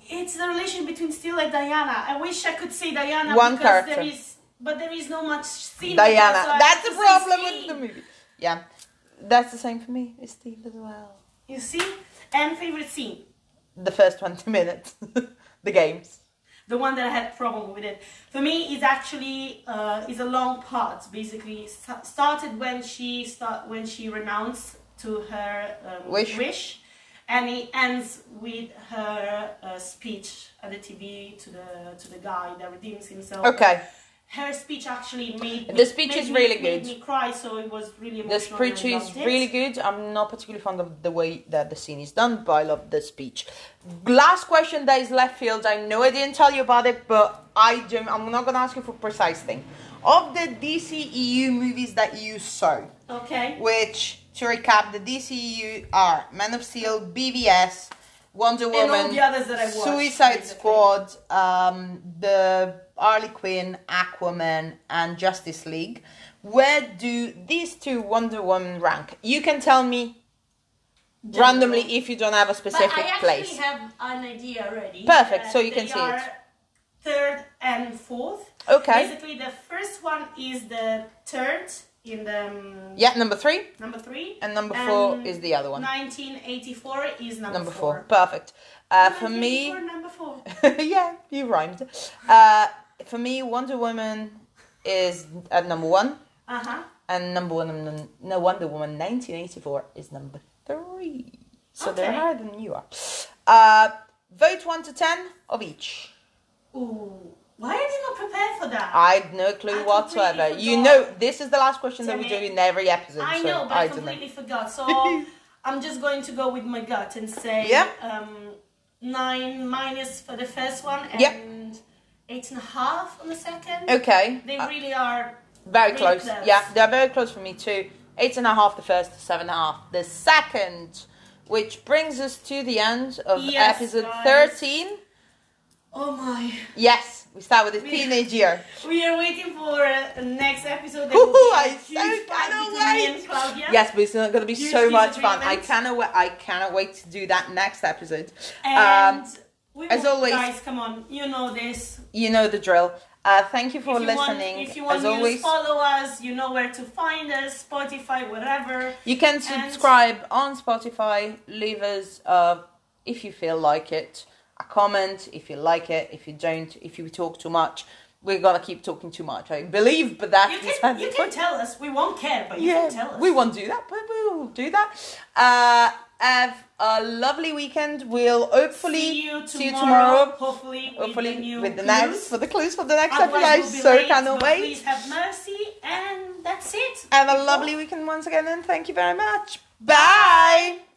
Speaker 1: It's the relation between Steve and Diana. I wish I could say Diana
Speaker 2: One
Speaker 1: because
Speaker 2: character.
Speaker 1: there is, but there is no much scene.
Speaker 2: Diana.
Speaker 1: her, so
Speaker 2: That's the problem with the movie. Yeah. That's the same for me. It's Steve as well.
Speaker 1: You see, and favorite scene,
Speaker 2: The first [laughs] 20 minutes. the games.
Speaker 1: the one that I had problem with it. For me, is actually uh, is a long part. Basically, Sta- started when she start when she renounced to her um,
Speaker 2: Wish.
Speaker 1: and it ends with her uh, speech at the TV to the to the guy that redeems himself.
Speaker 2: Okay.
Speaker 1: Her speech actually made
Speaker 2: The speech
Speaker 1: made
Speaker 2: is
Speaker 1: me-
Speaker 2: really
Speaker 1: made
Speaker 2: good.
Speaker 1: me cry, so it was really
Speaker 2: The speech is
Speaker 1: it.
Speaker 2: really good. I'm not particularly fond of the way that the scene is done, but I love the speech. Last question that is left field. I know I didn't tell you about it, but I do, I'm not going to ask you for precise thing. Of the DCEU movies that you saw,
Speaker 1: Okay.
Speaker 2: which, to recap, the DCU are Man of Steel, BVS, Wonder Woman,
Speaker 1: the others that I watched,
Speaker 2: Suicide
Speaker 1: basically.
Speaker 2: Squad, um, the Harley Quinn, Aquaman, and Justice League. Where do these two Wonder Woman rank? You can tell me
Speaker 1: general.
Speaker 2: randomly if you don't have a
Speaker 1: But
Speaker 2: specific
Speaker 1: I actually
Speaker 2: place.
Speaker 1: have an idea already.
Speaker 2: Perfect,
Speaker 1: Uh,
Speaker 2: so you can see it.
Speaker 1: Third and fourth.
Speaker 2: Okay.
Speaker 1: Basically, the first one is the third in the um,
Speaker 2: Yeah, number three.
Speaker 1: number three,
Speaker 2: And number four
Speaker 1: and
Speaker 2: is the other one.
Speaker 1: 1984 is number,
Speaker 2: Number four. Perfect. Uh, for me,
Speaker 1: number four. [laughs]
Speaker 2: yeah, you rhymed. Uh, for me, Wonder Woman is at number one,
Speaker 1: Uh huh.
Speaker 2: and number one, no Wonder Woman 1984 is number three. So they're
Speaker 1: Okay.
Speaker 2: higher than you are. Uh, vote one to ten of each.
Speaker 1: Ooh, why are you not prepared for that?
Speaker 2: I had no clue
Speaker 1: I
Speaker 2: whatsoever. You know, this is the last question that we do in every episode.
Speaker 1: I
Speaker 2: so
Speaker 1: know, but I,
Speaker 2: don't
Speaker 1: completely
Speaker 2: know.
Speaker 1: forgot. So [laughs] I'm just going to go with my gut and say
Speaker 2: Yeah.
Speaker 1: um, nine minus for the first one and eight and a half on the second.
Speaker 2: Okay.
Speaker 1: They
Speaker 2: Uh,
Speaker 1: really are.
Speaker 2: Very
Speaker 1: Really
Speaker 2: close.
Speaker 1: close.
Speaker 2: Yeah, they're very close for me too. Eight and a half the first, seven and a half the second, which brings us to the end of
Speaker 1: Yes,
Speaker 2: episode
Speaker 1: guys.
Speaker 2: 13.
Speaker 1: Oh my!
Speaker 2: Yes, we start with the
Speaker 1: We-
Speaker 2: teenage year. [laughs]
Speaker 1: We are waiting for uh, the next episode. There
Speaker 2: Ooh,
Speaker 1: will be a
Speaker 2: I so cannot wait. Yes, but it's going to be
Speaker 1: Huge
Speaker 2: so much fun. I cannot wait. I cannot wait to do that next episode.
Speaker 1: And
Speaker 2: Um,
Speaker 1: we
Speaker 2: as always-
Speaker 1: guys, come on, you know this.
Speaker 2: you know the drill. Uh, thank you for
Speaker 1: if you
Speaker 2: listening.
Speaker 1: Want, if you want
Speaker 2: as
Speaker 1: to
Speaker 2: always,
Speaker 1: follow us, you know where to find us. Spotify, whatever.
Speaker 2: You can subscribe on Spotify. Leave us, uh, if you feel like it, a comment. If you like it, if you don't, if you talk too much, we're gonna keep talking too much. I believe, but that
Speaker 1: You
Speaker 2: is
Speaker 1: can, you can tell us. We won't care, but you
Speaker 2: Yeah,
Speaker 1: can tell us.
Speaker 2: we won't do that, but we will do that. Uh, have a lovely weekend. We'll hopefully
Speaker 1: see you tomorrow.
Speaker 2: see you tomorrow.
Speaker 1: Hopefully,
Speaker 2: Hopefully
Speaker 1: with the new
Speaker 2: with the
Speaker 1: clues.
Speaker 2: next for the clues for the next
Speaker 1: Otherwise,
Speaker 2: episode.
Speaker 1: we'll
Speaker 2: so
Speaker 1: late,
Speaker 2: cannot wait.
Speaker 1: Please have mercy, and that's it.
Speaker 2: Have a lovely weekend once again, and thank you very much. Bye.